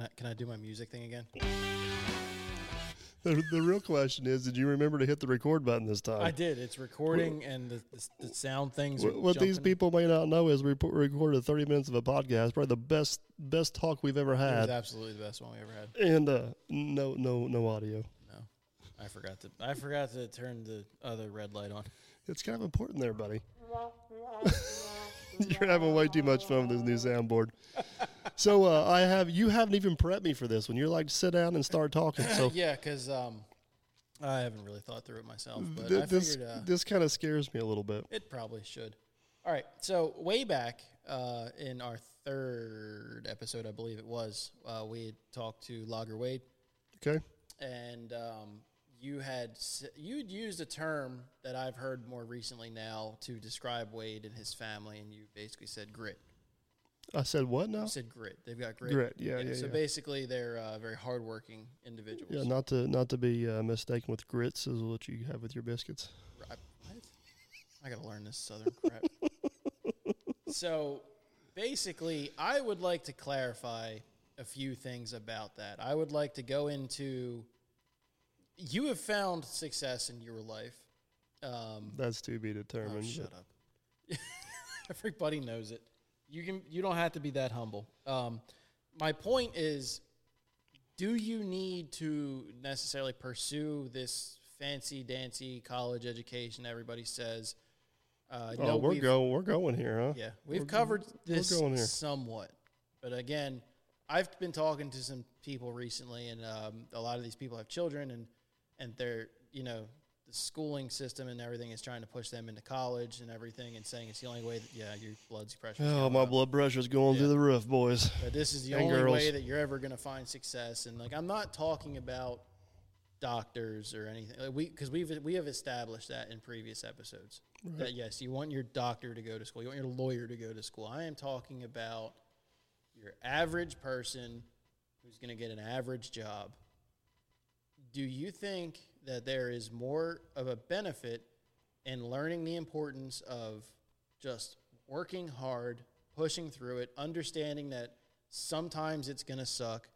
Can I can I do my music thing again? The, the real question is, did you remember to hit the record button this time? I did. It's recording and the, the, the sound things. Are What, what these jumping. people may not know is we recorded 30 minutes of a podcast, probably the best best talk we've ever It was had, absolutely the best one we ever had. and uh, no no no audio. No, I forgot to. I forgot to turn the other red light on. It's kind of important there, buddy. You're having way too much fun with this new soundboard. So uh, I have you haven't even prepped me for this one. You're like sit down and start talking. So yeah, because um, I haven't really thought through it myself, but th- I this figured uh, this kind of scares me a little bit. it probably should. All right, so way back uh, in our third episode, I believe it was, uh, we talked to Logger Wade. Okay. and um, you had you'd used a term that I've heard more recently now to describe Wade and his family, and you basically said grit. I said what now? You said grit. They've got grit. Grit, yeah, yeah, So yeah. basically, they're uh, very hardworking individuals. Yeah, not to not to be uh, mistaken with grits is what you have with your biscuits. I gotta learn this southern crap. so basically, I would like to clarify a few things about that. I would like to go into. You have found success in your life. Um, That's to be oh, determined. shut up. Everybody knows it. You can. You don't have to be that humble. Um, my point is, do you need to necessarily pursue this fancy dancy college education? Everybody says. Uh, Oh, no, we're going. We're going here, huh? Yeah, we've We're- covered this going here. somewhat, but again, I've been talking to some people recently, and um, a lot of these people have children, and and they're you know the schooling system and everything is trying to push them into college and everything, and saying it's the only way that yeah your blood pressure. Oh, my blood pressure's going Yeah. through the roof, boys. But this is the And only girls. way that you're ever going to find success. And like, I'm not talking about doctors or anything. Like we because we've we have established that in previous episodes that yes, you want your doctor to go to school, you want your lawyer to go to school. I am talking about your average person who's going to get an average job. Do you think that there is more of a benefit in learning the importance of just working hard, pushing through it, understanding that sometimes it's going to suck,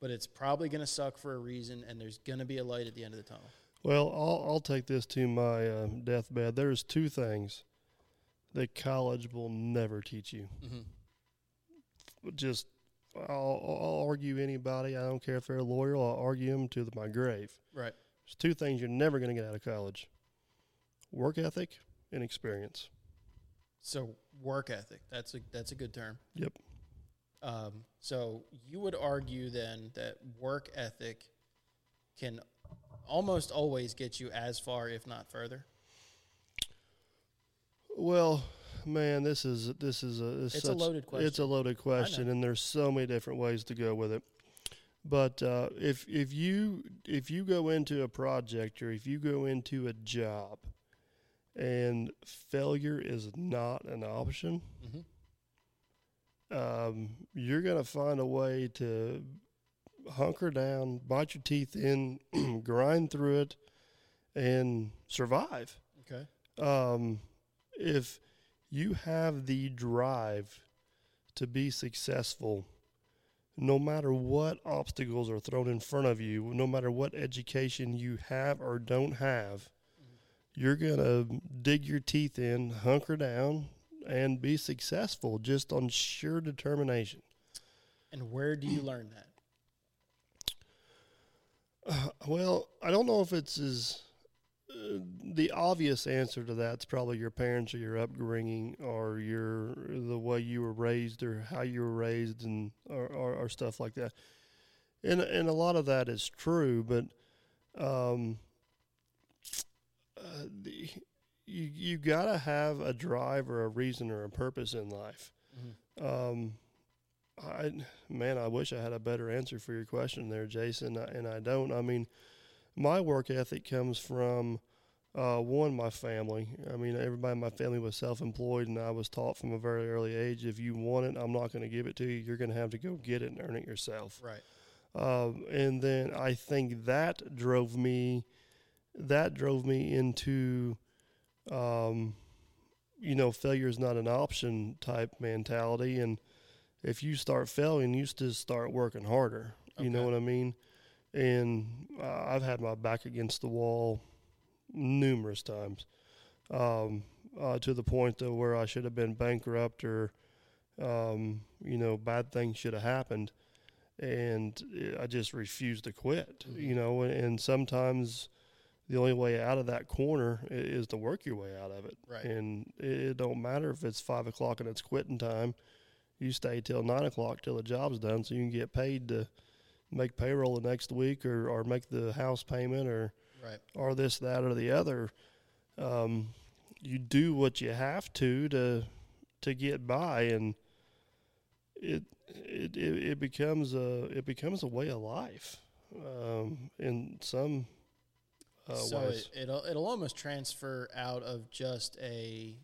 but it's probably going to suck for a reason, and there's going to be a light at the end of the tunnel. Well, I'll, I'll take this to my um, deathbed. There's two things that college will never teach you. Mhm. Just, I'll, I'll argue anybody. I don't care if they're a lawyer. I'll argue them to my grave. Right. There's two things you're never going to get out of college: work ethic and experience. So work ethic. That's a that's a good term. Yep. Um, so you would argue then that work ethic can almost always get you as far, if not further. Well, man, this is this is a It's a such- loaded question. It's a loaded question, and there's so many different ways to go with it. But uh, if if you if you go into a project or if you go into a job, and failure is not an option, Mhm. um, you're gonna find a way to hunker down, bite your teeth in, grind through it, and survive Okay. um, if you have the drive to be successful, no matter what obstacles are thrown in front of you, no matter what education you have or don't have, you're going to dig your teeth in, hunker down, and be successful just on sheer determination. And where do you learn that? Well, I don't know if it's as uh, the obvious answer to that's probably your parents or your upbringing or your the way you were raised or how you were raised and or, or, or stuff like that. And and a lot of that is true, but um, uh, the, you you gotta have a drive or a reason or a purpose in life. Um, I man, I wish I had a better answer for your question there, Jason, and I don't. I mean, my work ethic comes from uh, one, my family. I mean, everybody in my family was self-employed, and I was taught from a very early age: if you want it, I'm not going to give it to you. You're going to have to go get it and earn it yourself. Right. Um, and then I think that drove me, that drove me into, um, you know, failure is not an option type mentality. And if you start failing, you just start working harder. You know what I mean? And uh, I've had my back against the wall numerous times, um, uh, to the point though where I should have been bankrupt or, um, you know, bad things should have happened and I just refused to quit. You know, and, and sometimes the only way out of that corner is to work your way out of it. Right. And it, it don't matter if it's five o'clock and it's quitting time. You stay till nine o'clock till the job's done, so you can get paid to make payroll the next week or, or make the house payment or Right. or this, that, or the other. Um, you do what you have to to to get by, and it it it, it becomes a it becomes a way of life um, in some uh, so ways. it, it'll it'll almost transfer out of just a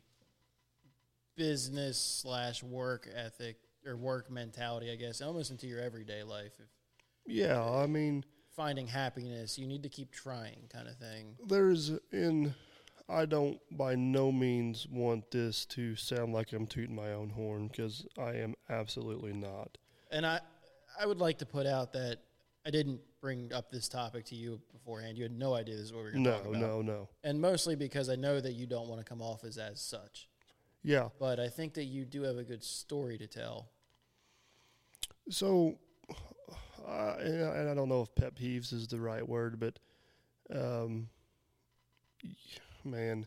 business slash work ethic or work mentality, I guess, almost into your everyday life. If yeah, I mean, finding happiness, you need to keep trying, kind of thing. there's in. I don't by no means want this to sound like I'm tooting my own horn because I am absolutely not. And I I would like to put out that I didn't bring up this topic to you beforehand. You had no idea this is what we were going to No, talk about. no, no. No. And mostly because I know that you don't want to come off as as such. Yeah. But I think that you do have a good story to tell. So, uh, and I- don't know if pet peeves is the right word, but um, man,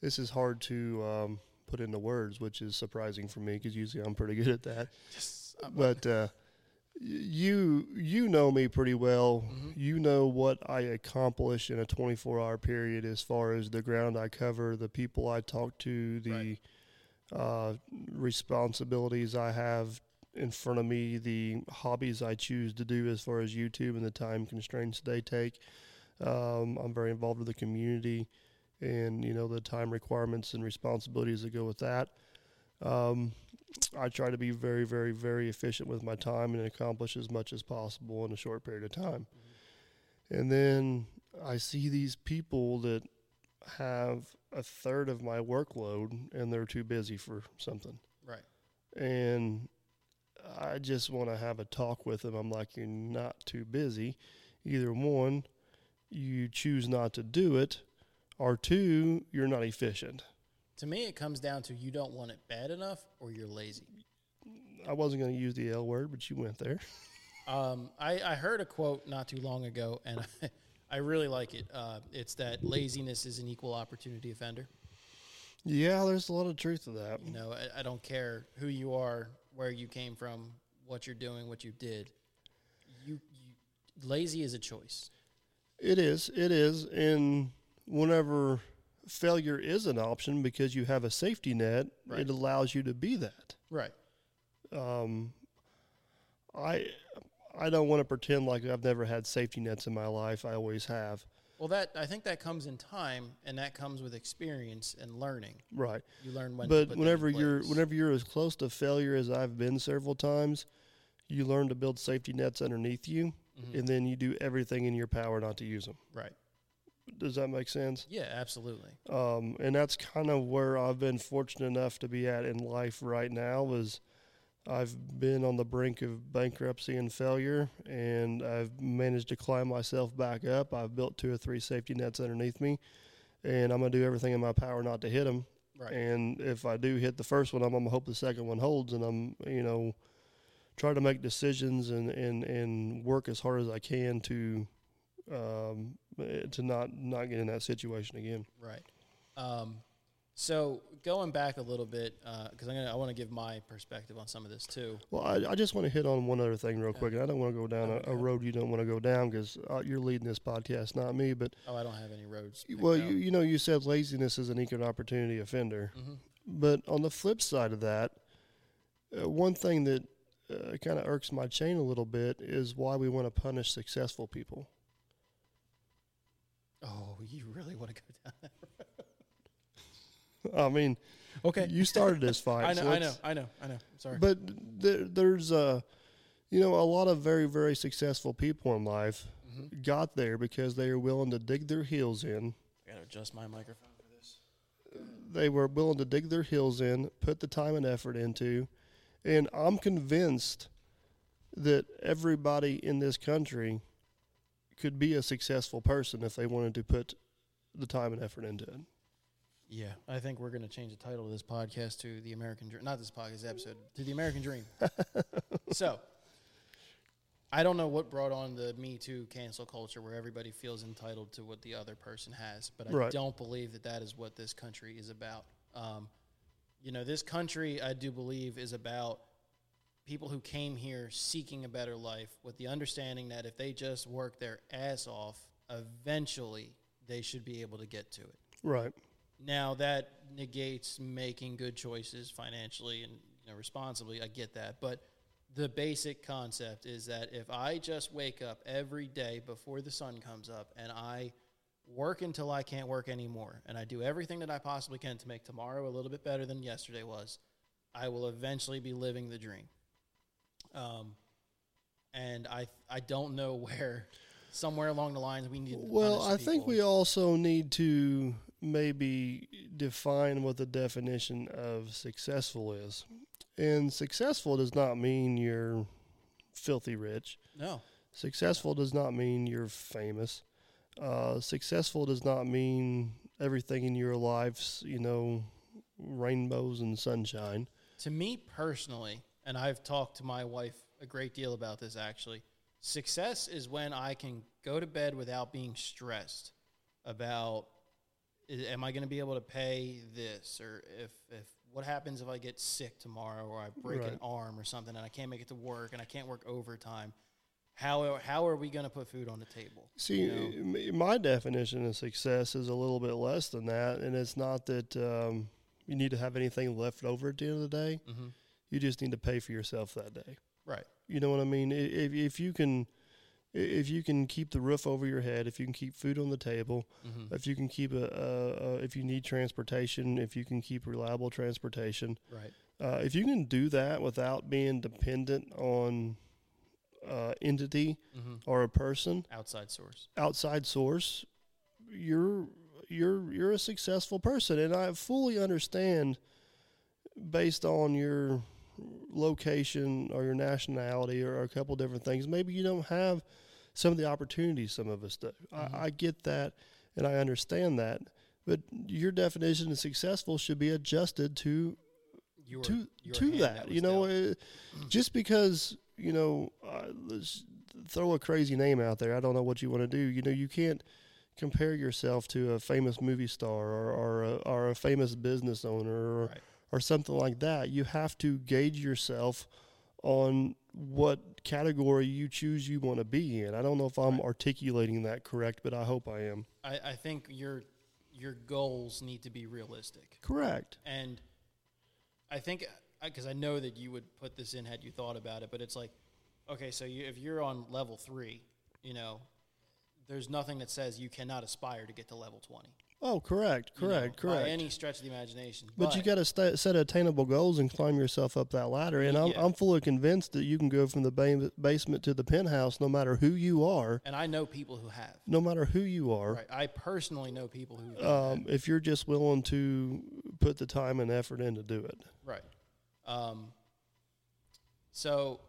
this is hard to um, put into words, which is surprising for me because usually I'm pretty good at that. Yes, But uh, you you know me pretty well. You know what I accomplish in a 24 hour period as far as the ground I cover, the people I talk to, the Right. uh, responsibilities I have in front of me, the hobbies I choose to do as far as YouTube and the time constraints they take. Um, I'm very involved with the community and, you know, the time requirements and responsibilities that go with that. Um, I try to be very, very, very efficient with my time and accomplish as much as possible in a short period of time. And then I see these people that have a third of my workload and they're too busy for something. Right. And I just want to have a talk with them. I'm like, you're not too busy. Either one, you choose not to do it, or two, you're not efficient. To me, it comes down to you don't want it bad enough or you're lazy. I wasn't going to use the L word, but you went there. Um, I, I heard a quote not too long ago, and I, I really like it. Uh, it's that laziness is an equal opportunity offender. Yeah, there's a lot of truth to that. You know, I, I don't care who you are, where you came from, what you're doing, what you did. You, you lazy is a choice. It is. It is. And whenever failure is an option because you have a safety net, Right. it allows you to be that. Right. Um, I I don't want to pretend like I've never had safety nets in my life. I always have. Well, that I think that comes in time, and that comes with experience and learning. Right. You learn when. to but whenever you're whenever you're as close to failure as I've been several times, you learn to build safety nets underneath you, Mm-hmm. and then you do everything in your power not to use them. right. Does that make sense? Yeah, absolutely. um, and that's kind of where I've been fortunate enough to be at in life right now. Is I've been on the brink of bankruptcy and failure, and I've managed to climb myself back up. I've built two or three safety nets underneath me, and I'm gonna do everything in my power not to hit them. Right. And if I do hit the first one, I'm gonna hope the second one holds, and I'm you know try to make decisions and, and, and work as hard as I can to um, eh, to not not get in that situation again. Right. Um, so going back a little bit, because I'm gonna, I want to give my perspective on some of this too. Well, I, I just want to hit on one other thing real quick, and I don't want to go down a, a road you don't want to go down because uh, you're leading this podcast, not me. But Oh, I don't have any roads. well, you, you know, you said laziness is an equal opportunity offender, Mhm. but on the flip side of that, uh, one thing that uh, kind of irks my chain a little bit is why we want to punish successful people. Oh, you really want to go down that? I mean, Okay. you started this fight. I so know, I know, I know, I know. Sorry. But there, there's uh, you know, a lot of very very successful people in life Mhm. got there because they were willing to dig their heels in. I gotta adjust my microphone for this. They were willing to dig their heels in, put the time and effort into, and I'm convinced that everybody in this country could be a successful person if they wanted to put the time and effort into it. Yeah, I think we're gonna change the title of this podcast to the American Dream. Not this podcast episode to the American Dream. so, I don't know what brought on the Me Too cancel culture where everybody feels entitled to what the other person has, but I Right. don't believe that that is what this country is about. Um, you know, this country, I do believe, is about people who came here seeking a better life with the understanding that if they just work their ass off, eventually they should be able to get to it. Right. Now that negates making good choices financially and you know responsibly. I get that, but the basic concept is that if I just wake up every day before the sun comes up and I work until I can't work anymore and I do everything that I possibly can to make tomorrow a little bit better than yesterday was, I will eventually be living the dream. Um, and I I don't know where somewhere along the lines we need. to Well, I think we also need to maybe define what the definition of successful is. And successful does not mean you're filthy rich. no. Successful does not mean you're famous. Uh, successful does not mean everything in your life's, you know, rainbows and sunshine. To me personally, and I've talked to my wife a great deal about this actually, success is when I can go to bed without being stressed about i- am I going to be able to pay this or if if what happens if I get sick tomorrow or I break an arm or something and I can't make it to work and I can't work overtime. How how are we going to put food on the table? See, you know? my definition of success is a little bit less than that, and it's not that um, you need to have anything left over at the end of the day. Mhm. You just need to pay for yourself that day. Right. You know what I mean? If if you can, if you can keep the roof over your head, if you can keep food on the table, Mhm. if you can keep a, a, a if you need transportation, if you can keep reliable transportation, Right. uh, if you can do that without being dependent on uh, entity Mhm. or a person, Outside source. outside source, you're you're you're a successful person, and I fully understand based on your location or your nationality or a couple different things. Maybe you don't have some of the opportunities some of us do. Mhm. I, I get that, and I understand that. But your definition of successful should be adjusted to Your, to your to hand that. you know, dealt. uh, just because you know, uh, let's throw a crazy name out there. I don't know what you want to do. You know, you can't compare yourself to a famous movie star or or a, or a famous business owner or, Right. Or something like that. You have to gauge yourself on what category you choose you want to be in. I don't know if I'm Right. articulating that correct, but I hope I am. I, I think your your goals need to be realistic, Correct. and I think because I know that you would put this in had you thought about it, but it's like, okay, so you, if you're on level three, you know, there's nothing that says you cannot aspire to get to level twenty. Oh, correct. you know, Correct. correct. By any stretch of the imagination, But, you got to st- set attainable goals and climb yourself up that ladder. And I'm, Yeah. I'm fully convinced that you can go from the ba- basement to the penthouse no matter who you are. and I know people who have. No matter who you are. Right, I personally know people who. Um, if you're just willing to put the time and effort in to do it. Right. Um, so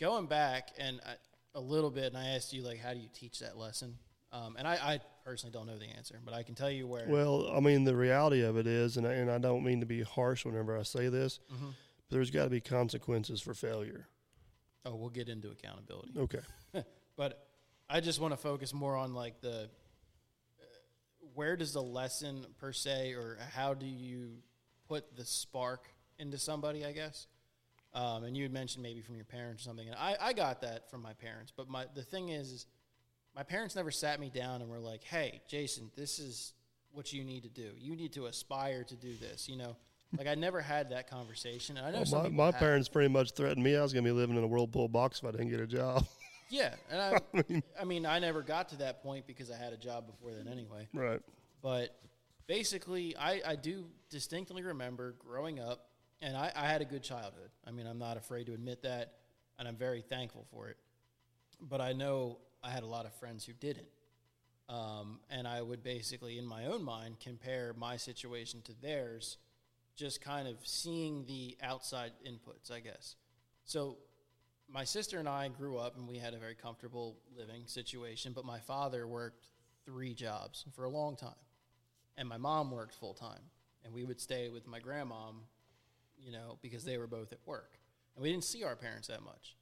going back and I, a little bit, and I asked you like, how do you teach that lesson? Um, and I, I personally don't know the answer, but I can tell you where. Well, I mean, the reality of it is, and I, and I don't mean to be harsh whenever I say this, Mhm. but there's got to be consequences for failure. Oh, we'll get into accountability. Okay. but I just want to focus more on like the uh, where does the lesson per se, or how do you put the spark into somebody? I guess. Um, and you had mentioned maybe from your parents or something, and I, I got that from my parents. But my the thing is, is, my parents never sat me down and were like, "Hey, Jason, this is what you need to do. You need to aspire to do this." You know, like I never had that conversation. And I know Well, my my parents pretty much threatened me I was going to be living in a whirlpool box if I didn't get a job. Yeah, and I, I mean, I never got to that point because I had a job before then anyway. right. But basically, I, I do distinctly remember growing up, and I, I had a good childhood. I mean, I'm not afraid to admit that, and I'm very thankful for it. But I know I had a lot of friends who didn't. Um, and I would basically, in my own mind, compare my situation to theirs, just kind of seeing the outside inputs, I guess. So my sister and I grew up and we had a very comfortable living situation, but my father worked three jobs for a long time. And my mom worked full time. And we would stay with my grandmom, you know, because they were both at work. And we didn't see our parents that much.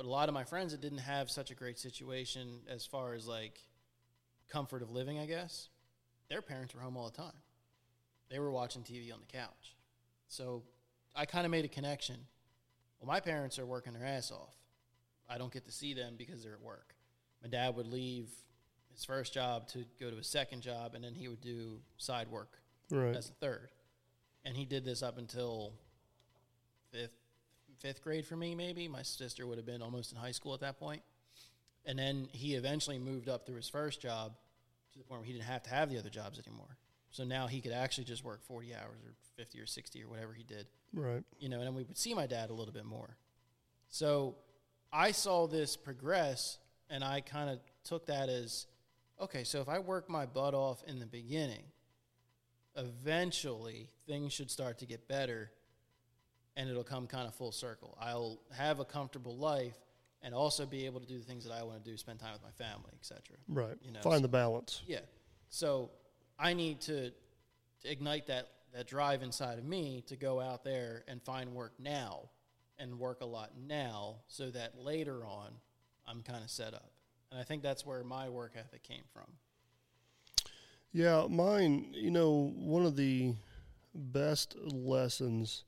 But a lot of my friends that didn't have such a great situation as far as like comfort of living, I guess, their parents were home all the time. They were watching TV on the couch. So I kind of made a connection. Well, my parents are working their ass off. I don't get to see them because they're at work. My dad would leave his first job to go to his second job, and then he would do side work Right. as a third. And he did this up until fifth fifth grade for me, maybe. My sister would have been almost in high school at that point. And then he eventually moved up through his first job to the point where he didn't have to have the other jobs anymore. So now he could actually just work 40 hours or 50 or 60 or whatever he did Right. you know, and then we would see my dad a little bit more. So I saw this progress, and I kind of took that as okay, so if I work my butt off in the beginning, eventually things should start to get better and it'll come kind of full circle. I'll have a comfortable life and also be able to do the things that I want to do, spend time with my family, etc. Right. You know, Find so- the balance. Yeah. So I need to, to ignite that, that drive inside of me to go out there and find work now and work a lot now so that later on I'm kind of set up. And I think that's where my work ethic came from. Yeah, mine, you know, one of the best lessons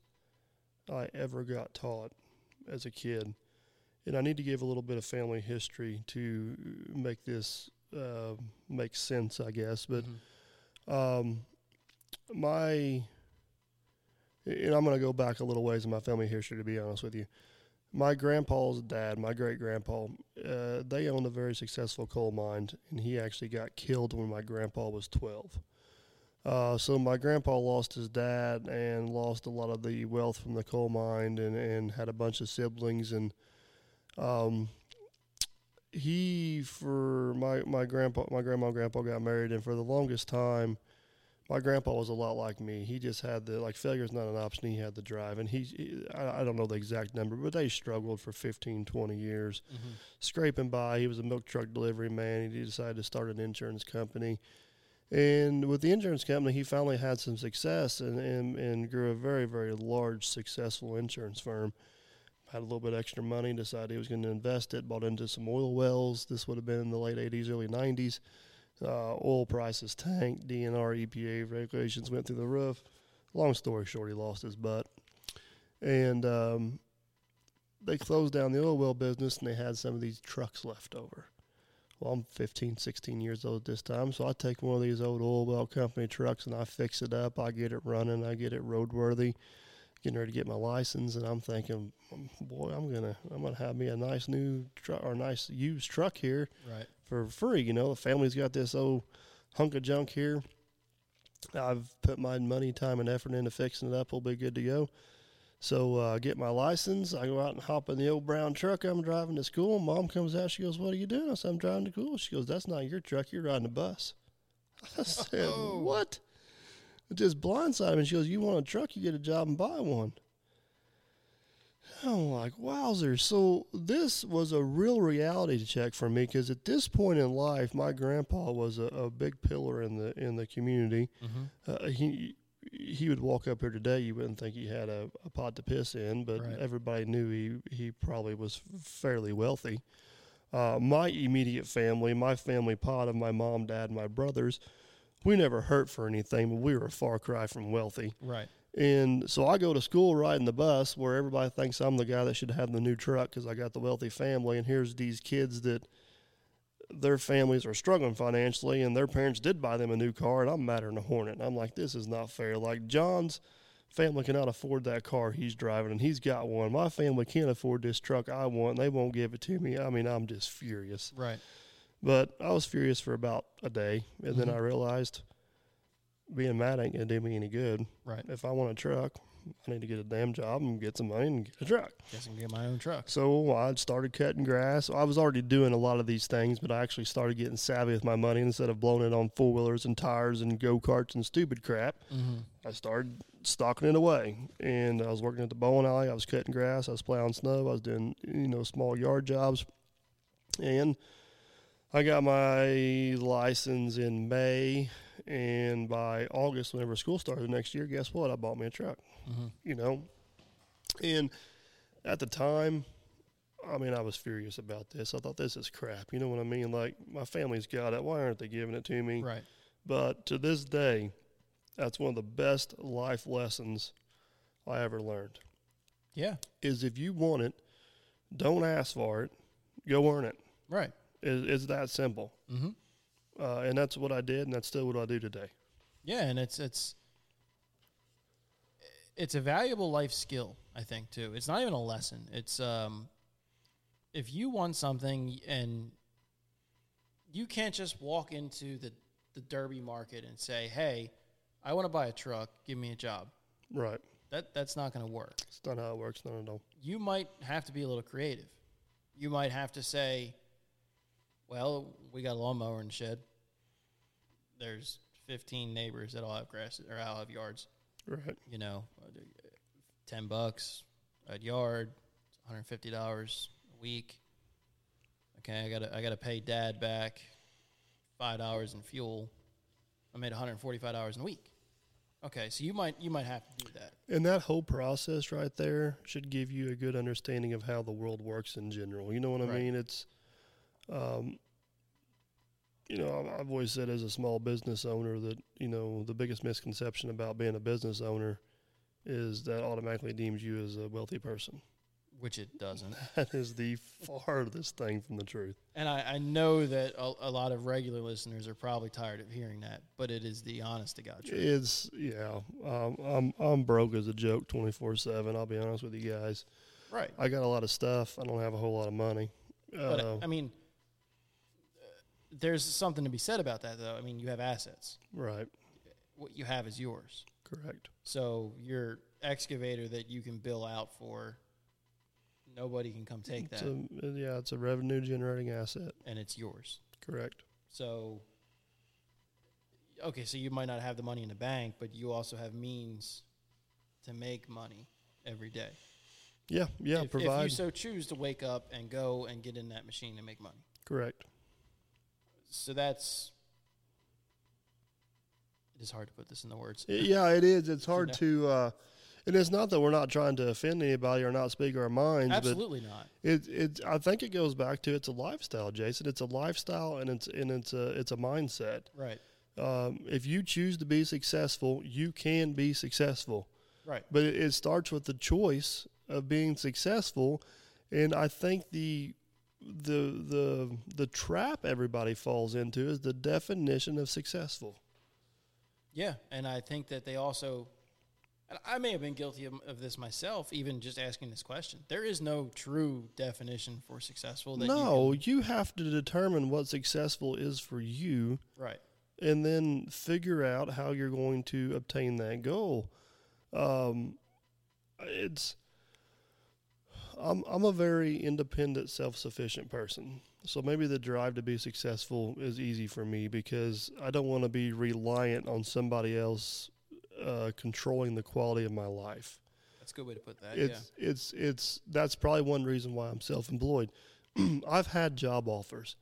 I ever got taught as a kid, and I need to give a little bit of family history to make this uh, make sense, I guess. But um, my, and I'm going to go back a little ways in my family history, to be honest with you. My grandpa's dad, my great grandpa, uh, they owned a very successful coal mine, and he actually got killed when my grandpa was 12. Uh, so my grandpa lost his dad and lost a lot of the wealth from the coal mine, and, and had a bunch of siblings. And um, he, for my my grandpa, my grandma, and grandpa got married, and for the longest time, my grandpa was a lot like me. He just had the like failure's not an option. He had the drive, and he, he I, I don't know the exact number, but they struggled for 15, 20 years, scraping by. He was a milk truck delivery man. He decided to start an insurance company, and with the insurance company, he finally had some success and and, and grew a very very large successful insurance firm. Had a little bit extra money, decided he was going to invest it. Bought into some oil wells. This would have been in the late '80s, early '90s uh, oil prices tanked, DNR, EPA regulations went through the roof. Long story short, he lost his butt. And um, they closed down the oil well business and they had some of these trucks left over. Well, I'm 15, 16 years old at this time, so I take one of these old oil well company trucks and I fix it up. I get it running, I get it roadworthy, getting ready to get my license, and I'm thinking, boy, I'm gonna, I'm gonna have me a nice new truck or nice used truck here Right. for free. You know, the family's got this old hunk of junk here. I've put my money, time, and effort into fixing it up. We'll be good to go. So uh, I get my license. I go out and hop in the old brown truck I'm driving to school. Mom comes out. She goes, "What are you doing?" I said, "I'm driving to school." She goes, "That's not your truck. You're riding a bus." I said, "What?" It just blindsided me. She goes, "You want a truck? You get a job and buy one." I'm like, wowzer. So this was a real reality check for me because at this point in life, my grandpa was a, a big pillar in the in the community. Uh, he he would walk up here today, you wouldn't think he had a, a pot to piss in, but Right. everybody knew he he probably was fairly wealthy. Uh, my immediate family, my family pot of my mom, dad, my brothers, we never hurt for anything, but we were a far cry from wealthy. Right. And so I go to school riding the bus where everybody thinks I'm the guy that should have the new truck because I got the wealthy family. And here's these kids that their families are struggling financially and their parents did buy them a new car. And I'm madder than a hornet. And I'm like, this is not fair. Like, John's family cannot afford that car he's driving and he's got one. My family can't afford this truck I want. And they won't give it to me. I mean, I'm just furious. Right. But I was furious for about a day. And then mm-hmm. I realized being mad ain't to do me any good Right. if I want a truck, I need to get a damn job and get some money and get a truck. Guess I can get my own truck. So I started cutting grass. I was already doing a lot of these things, but I actually started getting savvy with my money instead of blowing it on four wheelers and tires and go karts and stupid crap. Mm-hmm. I started stocking it away, and I was working at the bowling alley. I was cutting grass. I was plowing snow. I was doing you know small yard jobs, and I got my license in May. And by August, whenever school started the next year, guess what? I bought me a truck. Mm-hmm. You know, and at the time, I mean, I was furious about this. I thought this is crap. You know what I mean? Like my family's got it. Why aren't they giving it to me? Right. But to this day, that's one of the best life lessons I ever learned. Yeah. Is if you want it, don't ask for it, go earn it. Right. It, it's that simple. Mm-hmm. Uh, and that's what I did, and that's still what I do today. Yeah, and it's it's it's a valuable life skill, I think too. It's not even a lesson. It's um if you want something and you can't just walk into the the derby market and say, "Hey, I want to buy a truck, give me a job." Right. That that's not going to work. It's not how it works. At all. You might have to be a little creative. You might have to say, "Well, we got a lawnmower in the shed. There's 15 neighbors that all have grass or all have yards. Right. you know, uh, ten bucks a yard, one hundred fifty dollars a week. Okay, I gotta I gotta pay dad back five dollars in fuel. I made one hundred forty five dollars in a week. Okay, so you might you might have to do that. And that whole process right there should give you a good understanding of how the world works in general. You know what I Right. mean? It's, um, you know, I've- always said as a small business owner that you know the biggest misconception about being a business owner is that automatically deems you as a wealthy person. Which it doesn't. That is the farthest thing from the truth. And I, I know that a, a lot of regular listeners are probably tired of hearing that, but it is the honest to God truth. It's yeah, um, I'm I'm broke as a joke twenty four seven. I'll be honest with you guys. Right. I got a lot of stuff. I don't have a whole lot of money. But Uh, I mean, there's something to be said about that, though. I mean, you have assets. right, What you have is yours. correct. So your excavator that you can bill out for, nobody can come take It's that, a, yeah, it's a revenue generating asset. and it's yours. Correct. So, okay, so you might not have the money in the bank, but you also have means to make money every day. Yeah, yeah. if, if provide. you so choose to wake up and go and get in that machine and make money. correct. So that's. It is hard to put this in the words. Yeah, it is. It's hard to. Uh, and it's not that we're not trying to offend anybody or not speak our minds, Absolutely not. it, it. I think it goes back to it's a lifestyle, Jason. It's a lifestyle, and it's and it's a it's a mindset. Right. Um, if you choose to be successful, you can be successful. Right. but it, it starts with the choice of being successful and i think the the the the trap everybody falls into is the definition of successful Yeah, and I think that they also, I may have been guilty of, of this myself, even just asking this question. There is no true definition for successful. That no you you have to determine what successful is for you right, and then figure out how you're going to obtain that goal um it's I'm I'm a very independent, self-sufficient person. So maybe the drive to be successful is easy for me because I don't want to be reliant on somebody else uh, controlling the quality of my life. that's a good way to put that. It's it's it's that's probably one reason why I'm self-employed. I've had job offers.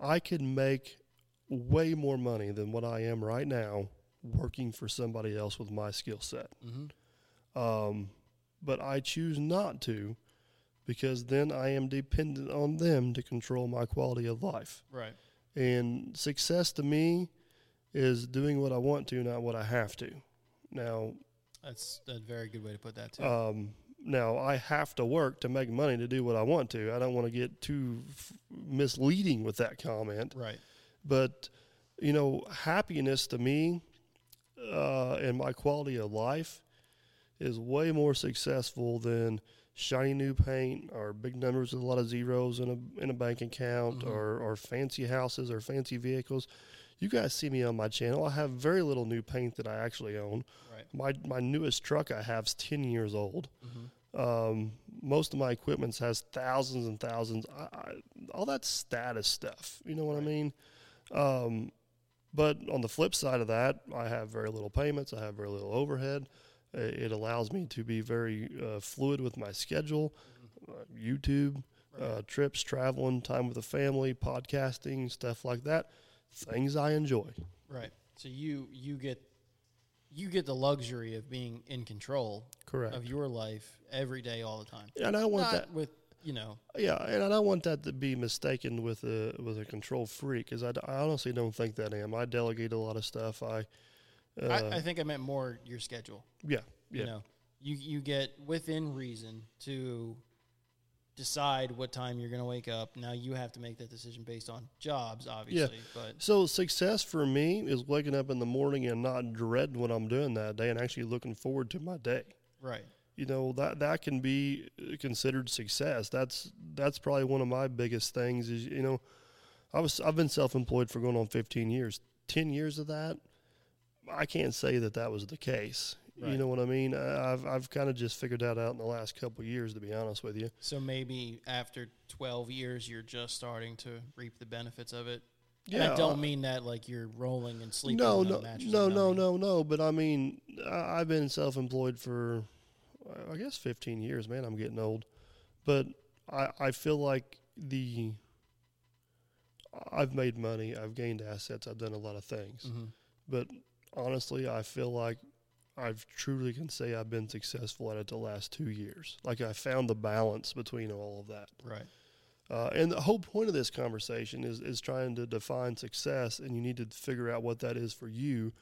I could make way more money than what I am right now working for somebody else with my skill set. Mm-hmm. Um, but I choose not to because then I am dependent on them to control my quality of life. Right. And success to me is doing what I want to, not what I have to. Now, That's a very good way to put that too. um, now I have to work to make money to do what I want to. I don't want to get too f- misleading with that comment, right. but you know, happiness to me uh, and my quality of life is way more successful than shiny new paint or big numbers with a lot of zeros in a in a bank account Mhm. or, or fancy houses or fancy vehicles. You guys see me on my channel. I have very little new paint that I actually own. Right. My my newest truck I have is ten years old. Mm-hmm. Um, most of my equipment has thousands and thousands. I, I, all that status stuff. You know what I mean? Um, but on the flip side of that, I have very little payments. I have very little overhead. Uh, It allows me to be very uh, fluid with my schedule, uh, YouTube, uh, trips, traveling, time with the family, podcasting, stuff like that. Things I enjoy. Right. So you you get you get the luxury of being in control Correct. of your life every day, all the time. And I want Not that. with you know. Yeah, and I don't want that to be mistaken with a with a control freak, because I honestly don't think that I am. I delegate a lot of stuff. I, uh, I, I think I meant more your schedule. yeah, yeah, You know, you you get within reason to decide what time you're going to wake up. Now you have to make that decision based on jobs, obviously. Yeah. But So success for me is waking up in the morning and not dreading what I'm doing that day, and actually looking forward to my day. right, You know that that can be uh, considered success. That's that's probably one of my biggest things. Is you know, I was I've been self-employed for going on 15 years. 10 years of that, I can't say that that was the case. You know what I mean? I- I've I've kind of just figured that out in the last couple of years, to be honest with you. so maybe after 12 years, you're just starting to reap the benefits of it. And I uh, don't mean that like you're rolling and sleeping. no, no, no, no, no, no. But I mean, I, I've been self-employed for, I guess, 15 years. Man, I'm getting old. But I, I feel like the, I've made money. I've gained assets. I've done a lot of things. Mhm. But honestly, I feel like I've truly can say I've been successful at it the last two years. Like I found the balance between all of that. Right. Uh, and the whole point of this conversation is, is trying to define success, and you need to figure out what that is for you.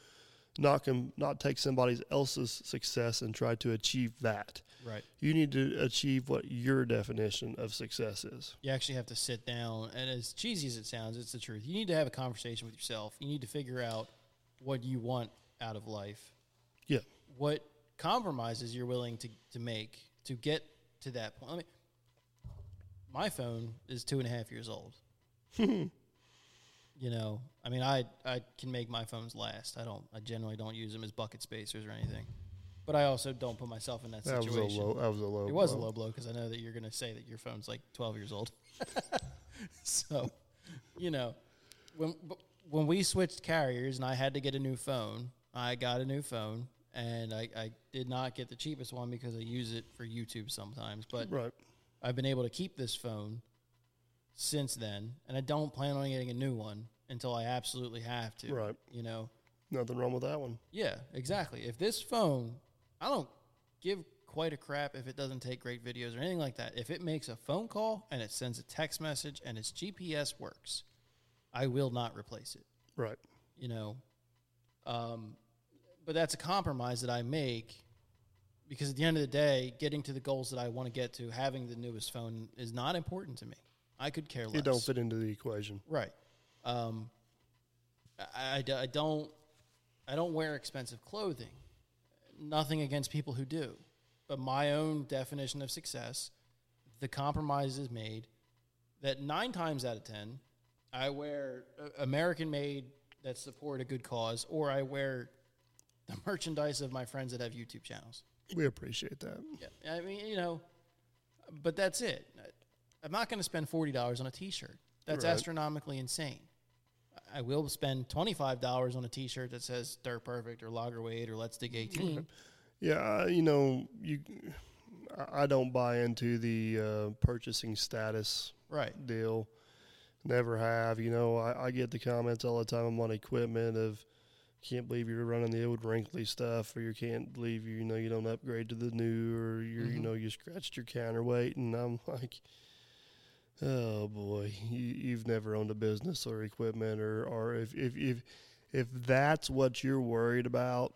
Not com- not take somebody else's success and try to achieve that. Right. You need to achieve what your definition of success is. You actually have to sit down, and as cheesy as it sounds, it's the truth. You need to have a conversation with yourself. You need to figure out what you want out of life, Yeah, what compromises you're willing to, to make to get to that point. I mean, my phone is two and a half years old. you know, I mean, I I can make my phones last. I don't. I generally don't use them as bucket spacers or anything. But I also don't put myself in that that was situation. a low. That was a low. It was a low blow because I know that you're going to say that your phone's like 12 years old. so, you know, when when we switched carriers and I had to get a new phone, I got a new phone and I, I did not get the cheapest one because I use it for YouTube sometimes. But Right. I've been able to keep this phone since then, and I don't plan on getting a new one until I absolutely have to. Right. You know. Nothing wrong with that one. Yeah, exactly. If this phone, I don't give quite a crap if it doesn't take great videos or anything like that. If it makes a phone call and it sends a text message and its GPS works, I will not replace it. Right. You know, um, but that's a compromise that I make because at the end of the day, getting to the goals that I want to get to, having the newest phone is not important to me. I could care less. It don't fit into the equation. Right. Um, I, I, I don't I don't wear expensive clothing. Nothing against people who do, but my own definition of success, the compromise is made that nine times out of ten, I wear American made that support a good cause, or I wear the merchandise of my friends that have YouTube channels. We appreciate that. Yeah, I mean, you know, but that's it. I'm not going to spend forty dollars on a T-shirt. That's Right. astronomically insane. I will spend twenty five dollars on a T-shirt that says "Dirt Perfect" or Logger Wade or "Let's Dig 18. Yeah, uh, you know, you. I- I don't buy into the uh, purchasing status Right. deal. Never have. You know, I, I get the comments all the time on equipment of, can't believe you're running the old wrinkly stuff, or you can't believe you know you don't upgrade to the new, or you you Mhm. know you scratched your counterweight, and I'm like, oh boy, you, you've never owned a business or equipment, or or if if if if that's what you're worried about,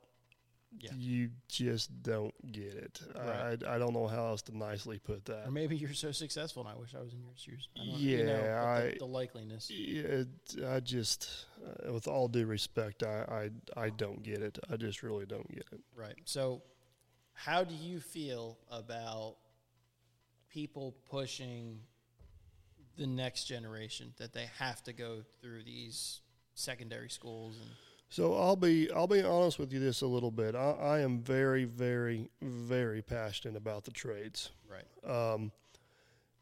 Yeah. you just don't get it. Right. I I don't know how else to nicely put that. Or maybe you're so successful, and I wish I was in your shoes. I don't, Yeah, you know, I- the, the likeliness. Yeah, it, I just, uh, with all due respect, I, I I don't get it. I just really don't get it. Right. So, how do you feel about people pushing the next generation that they have to go through these secondary schools and So I'll be I'll be honest with you this a little bit. I, I am very very very passionate about the trades, right? um,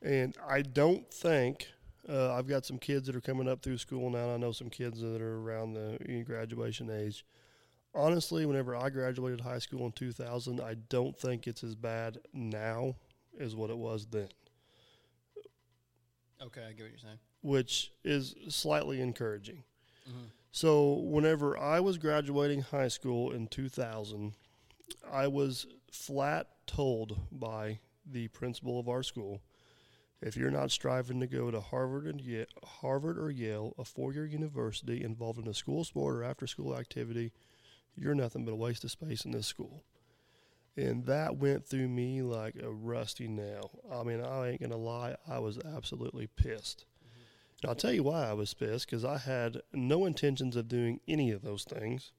and I don't think uh, I've got some kids that are coming up through school now. and I know some kids that are around the graduation age. Honestly, whenever I graduated high school in 2000, I don't think it's as bad now as what it was then. Okay, I get what you're saying. which is slightly encouraging. Mm-hmm. So, whenever I was graduating high school in 2000, I was flat told by the principal of our school if you're not striving to go to Harvard and Ye- Harvard or Yale, a four-year university involved in a school sport or after-school activity, you're nothing but a waste of space in this school. And that went through me like a rusty nail. I mean, I ain't gonna lie, I was absolutely pissed. And I'll tell you why I was pissed because I had no intentions of doing any of those things.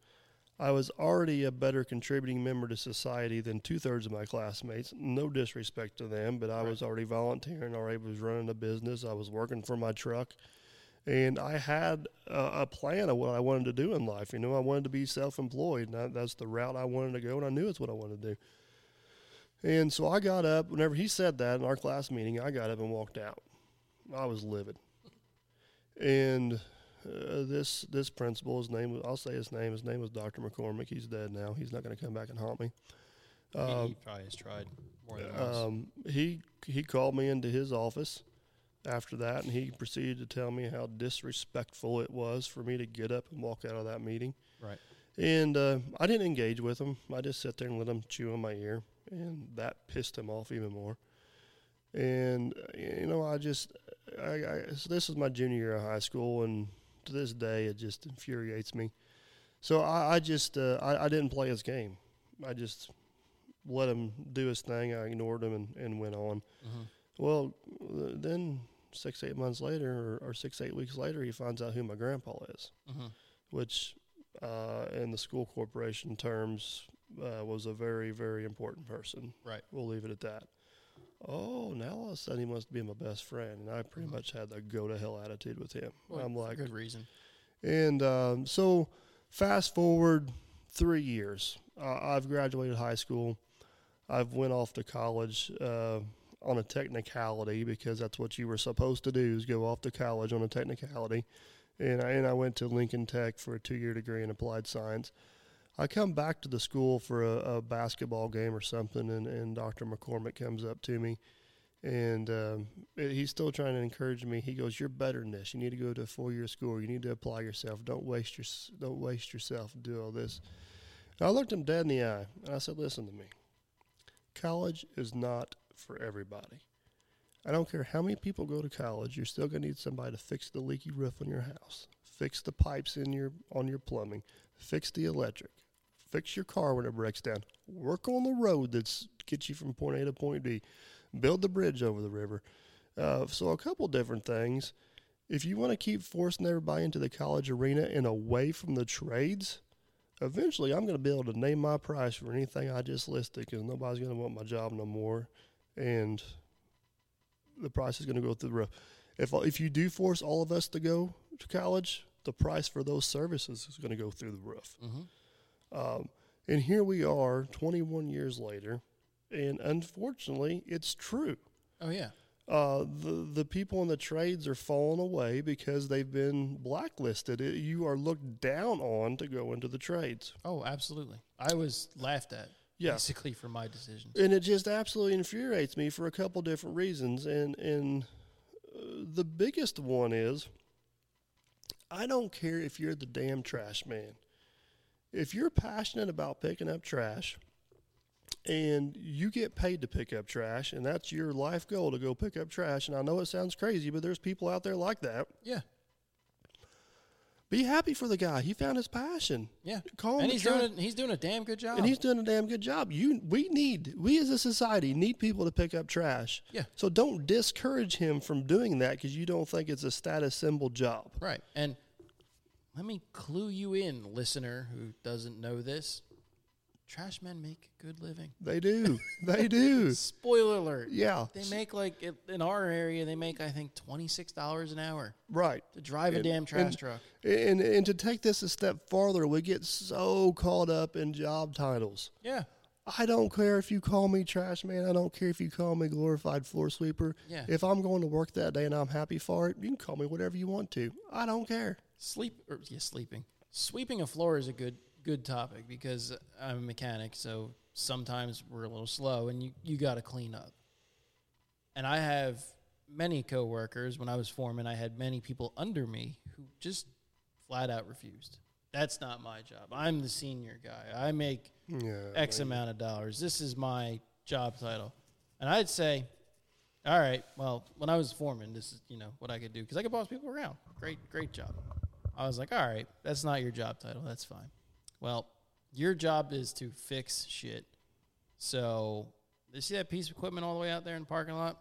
I was already a better contributing member to society than two thirds of my classmates. No disrespect to them, but I was already volunteering, already was running a business. I was working for my truck, and I had a, a plan of what I wanted to do in life. You know, I wanted to be self-employed, and that, that's the route I wanted to go, and I knew it's what I wanted to do. And so I got up. Whenever he said that in our class meeting, I got up and walked out. I was livid. And uh, this this principal, his name, I'll say his name. His name was Dr. McCormick. He's dead now. He's not going to come back and haunt me. he, Um, he probably has tried more than once. um, he he called me into his office after that, and he proceeded to tell me how disrespectful it was for me to get up and walk out of that meeting. right. And uh, I didn't engage with him. I just sat there and let him chew in my ear, and that pissed him off even more. And you know, I just, I, I so this is my junior year of high school, and to this day, it just infuriates me. So I, I just, uh, I, I didn't play his game. I just let him do his thing. I ignored him and, and went on. Mm-hmm. Well, then six, eight months later, or, or six, eight weeks later, he finds out who my grandpa is Mm-hmm. which uh, in the school corporation terms uh, was a very, very important person. Right. We'll leave it at that. Oh, now all of a sudden he must be my best friend, and I pretty Mhm. much had the go to hell attitude with him. Well, I'm like, good reason. and um, so fast forward three years, uh, I've graduated high school. I've went off to college uh, on a technicality because that's what you were supposed to do is go off to college on a technicality. And I, and I went to Lincoln Tech for a two year degree in applied science. I come back to the school for a, a basketball game or something, and, and Dr. McCormick comes up to me, and um, he's still trying to encourage me. He goes, "You're better than this. You need to go to a four year school. You need to apply yourself. Don't waste your don't waste yourself do all this." And I looked him dead in the eye, and I said, "Listen to me. College is not for everybody. I don't care how many people go to college. You're still going to need somebody to fix the leaky roof on your house, fix the pipes in your on your plumbing, fix the electric, fix your car when it breaks down, work on the road that's gets you from point A to point B, build the bridge over the river. Uh, so a couple different things. If you want to keep forcing everybody into the college arena and away from the trades, eventually I'm going to be able to name my price for anything I just listed because nobody's going to want my job no more, and the price is going to go through the roof. If if you do force all of us to go to college, the price for those services is going to go through the roof. Mm-hmm. Um, and here we are, 21 years later, and unfortunately, it's true. Oh yeah. Uh, the the people in the trades are falling away because they've been blacklisted. It, you are looked down on to go into the trades. Oh, absolutely. I was laughed at Yeah. basically for my decisions. and it just absolutely infuriates me for a couple different reasons and and uh, the biggest one is i don't care if you're the damn trash man if you're passionate about picking up trash and you get paid to pick up trash and that's your life goal to go pick up trash and I know it sounds crazy but there's people out there like that Yeah. be happy for the guy he found his passion Yeah. Call him and he's tra- doing a, he's doing a damn good job. and he's doing a damn good job you we need we as a society need people to pick up trash Yeah. so don't discourage him from doing that because you don't think it's a status symbol job Right. And let me clue you in, listener who doesn't know this. Trash men make a good living. they do they do Spoiler alert. yeah They make like in our area, they make I think twenty six dollars an hour right to drive a damn trash and- truck. And and to take this a step farther, we get so caught up in job titles. Yeah. I don't care if you call me trash man. I don't care if you call me glorified floor sweeper. Yeah. If I'm going to work that day and I'm happy for it, you can call me whatever you want to. I don't care. Sleep or yeah, sleeping. Sweeping a floor is a good good topic because I'm a mechanic, so sometimes we're a little slow and you, you gotta clean up. And I have many coworkers, when I was foreman, I had many people under me who just flat out refused. That's not my job. I'm the senior guy. I make Yeah. X amount of dollars. This is my job title. And I'd say, all right, well, when I was foreman, this is, you know, what I could do because I could boss people around. Great, great job. I was like, all right, that's not your job title. That's fine. Well, your job is to fix shit. So, you see that piece of equipment all the way out there in the parking lot?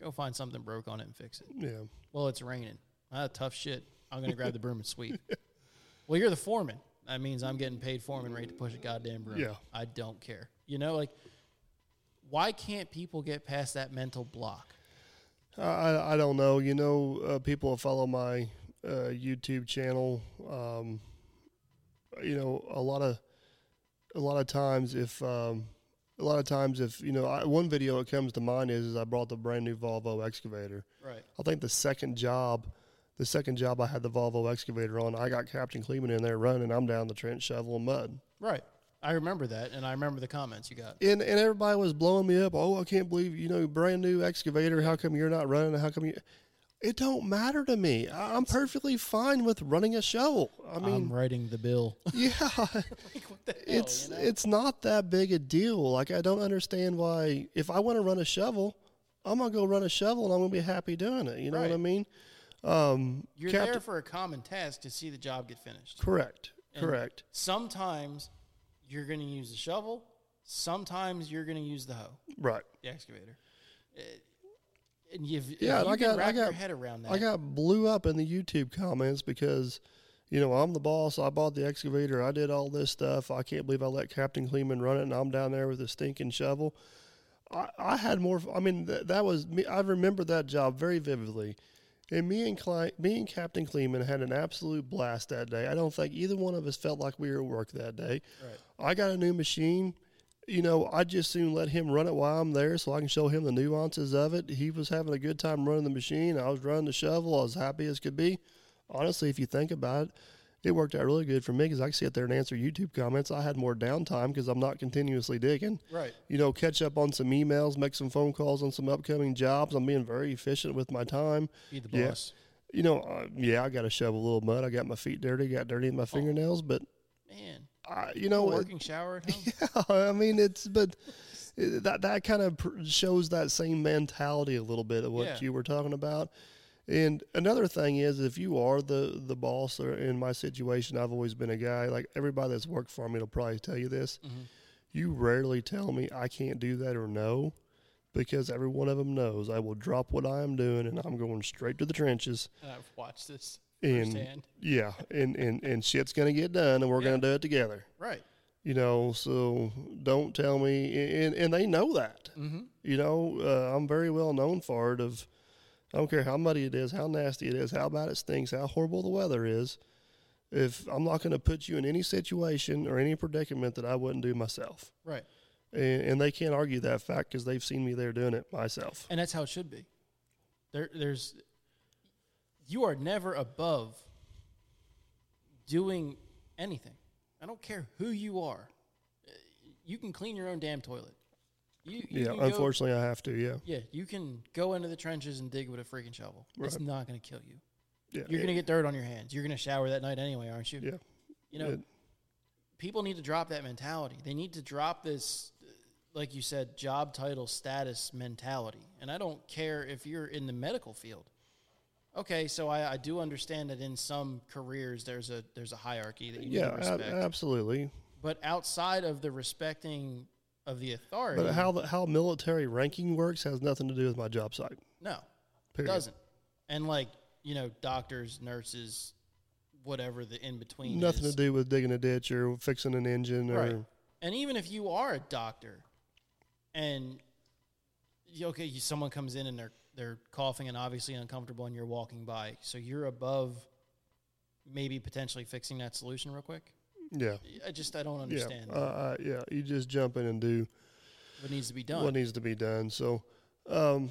Go find something broke on it and fix it. Yeah. Well, it's raining. Ah, tough shit. I'm going to grab the broom and sweep. Well, you're the foreman. That means I'm getting paid foreman rate to push a goddamn broom. Yeah. I don't care. You know, like, why can't people get past that mental block? I, I don't know. You know, uh, people follow my uh, YouTube channel. Um, you know, a lot of a lot of times if um, a lot of times if you know I, one video that comes to mind is, is I brought the brand new Volvo excavator. Right. I think the second job, the second job I had the Volvo excavator on, I got Captain Kleeman in there running. I'm down the trench shoveling mud. Right. I remember that, and I remember the comments you got. and and everybody was blowing me up. Oh, I can't believe you know brand new excavator. How come you're not running? How come you? It don't matter to me. I'm perfectly fine with running a shovel. I mean, I'm writing the bill. yeah, what the hell, it's you know? it's not that big a deal. Like I don't understand why. If I want to run a shovel, I'm gonna go run a shovel, and I'm gonna be happy doing it. You know what I mean? Um, You're Captain- there for a common task to see the job get finished. correct, And correct, Sometimes you're going to use the shovel. Sometimes you're going to use the hoe, right. the excavator. And you've, Yeah, you I got, I got, your head around that. I got blew up in the YouTube comments because, you know, I'm the boss. I bought the excavator. I did all this stuff. I can't believe I let Captain Kleeman run it, and I'm down there with a stinking shovel. I, I had more. I mean, th- that was me. I remember that job very vividly. And me and Cli- me and Captain Kleeman had an absolute blast that day. I don't think either one of us felt like we were at work that day. Right. I got a new machine. You know, I just soon let him run it while I'm there so I can show him the nuances of it. He was having a good time running the machine. I was running the shovel. I was happy as could be. Honestly, if you think about it, it worked out really good for me because I could sit there and answer YouTube comments. I had more downtime because I'm not continuously digging. Right. You know, catch up on some emails, make some phone calls on some upcoming jobs. I'm being very efficient with my time. Be the Yeah. You know, uh, yeah, I got to shovel a little mud. I got my feet dirty, got dirty in my fingernails, but Man. I, you know, a it- working shower at home? I mean, it's but eh, that that kind of pr- shows that same mentality a little bit of what Yeah. you were talking about. And another thing is, if you are the the boss, or in my situation, I've always been a guy. Like everybody that's worked for me will probably tell you this. Mm-hmm. You rarely tell me I can't do that or no, because every one of them knows I will drop what I am doing and I'm going straight to the trenches. And I've watched this And firsthand. yeah, and, and and shit's gonna get done, and we're Yeah. gonna do it together Right. you know so don't tell me and, and they know that Mm-hmm. you know uh, i'm very well known for it of i don't care how muddy it is how nasty it is how bad it stinks how horrible the weather is if i'm not going to put you in any situation or any predicament that i wouldn't do myself Right. and, and they can't argue that fact because they've seen me there doing it myself And that's how it should be. There, there's, you are never above doing anything. I don't care who you are. You can clean your own damn toilet. You, you yeah can go- unfortunately i have to yeah yeah, you can go into the trenches and dig with a freaking shovel. It's not going to kill you. yeah You're going to get dirt on your hands. You're going to shower that night anyway, aren't you? yeah You know, It- people need to drop that mentality. They need to drop this, like you said, job title status mentality. And I don't care if you're in the medical field. Okay, so I, I do understand that in some careers there's a there's a hierarchy that you Yeah, need to ab- respect. absolutely. but outside of the respecting of the authority, But how the, how military ranking works has nothing to do with my job site. no, it Period. doesn't. And like you know, doctors, nurses, whatever the in between, Nothing to do with digging a ditch or fixing an engine or Right. And even if you are a doctor, and you- okay, you, someone comes in and they're they're coughing and obviously uncomfortable, and you're walking by, so you're above maybe potentially fixing that solution real quick. yeah, I just I don't understand uh, uh, yeah. You just jump in and do what needs to be done. what needs to be done. So, um,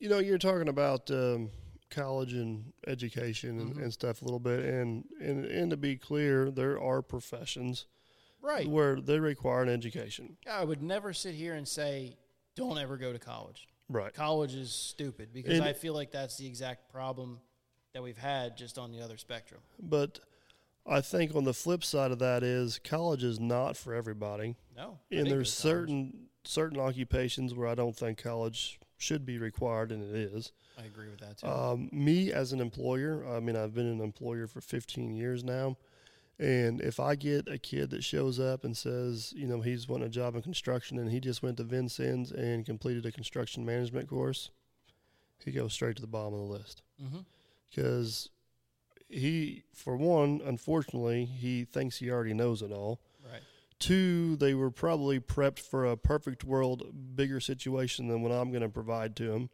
You know, you're talking about um, college and education and, and stuff a little bit, and, and and to be clear, there are professions right. where they require an education. I would never sit here and say, don't ever go to college. Right. College is stupid because And- I feel like that's the exact problem that we've had just on the other spectrum. But I think on the flip side of that is college is not for everybody, No. I and there's college. certain certain occupations where I don't think college should be required, and it is. I agree with that too. Um, me as an employer, I mean, I've been an employer for 15 years now. And if I get a kid that shows up and says, you know, he's wanting a job in construction and he just went to Vincennes and completed a construction management course, he goes straight to the bottom of the list. Because he, for one, unfortunately, he thinks he already knows it all. Two, they were probably prepped for a perfect world, bigger situation than what I'm going to provide to him.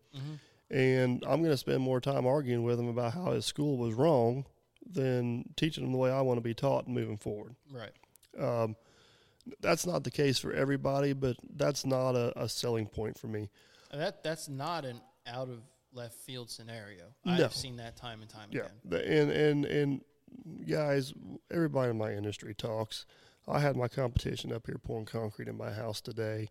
And I'm going to spend more time arguing with him about how his school was wrong than teaching them the way I want to be taught and moving forward. Right. Um, that's not the case for everybody, but that's not a, a selling point for me. That that's not an out of left field scenario. No. I've seen that time and time Yeah, again. and and and guys, everybody in my industry talks. I had my competition up here pouring concrete in my house today.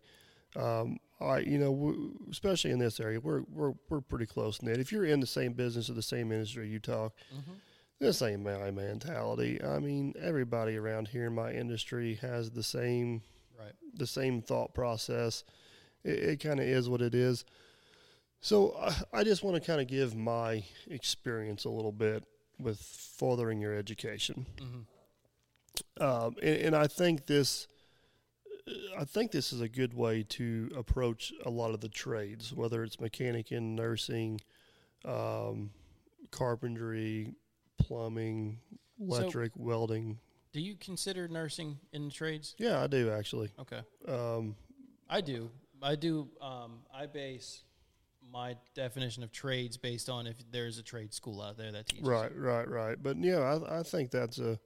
Um, I, you know, especially in this area, we're we're we're pretty close knit. If you're in the same business or the same industry, you talk. Mm-hmm. This ain't my mentality. I mean, everybody around here in my industry has the same Right. the same thought process. It, it kind of is what it is. So I, I just want to kind of give my experience a little bit with furthering your education, mm-hmm. Um, and, and I think this, I think this is a good way to approach a lot of the trades, whether it's mechanic and nursing, um, carpentry, plumbing, So- electric, welding. Do you consider nursing in the trades? Yeah, I do actually. Okay. Um, I do. I do. Um, I base my definition of trades based on if there's a trade school out there that teaches. Right, right, right. But yeah, I, I think that's a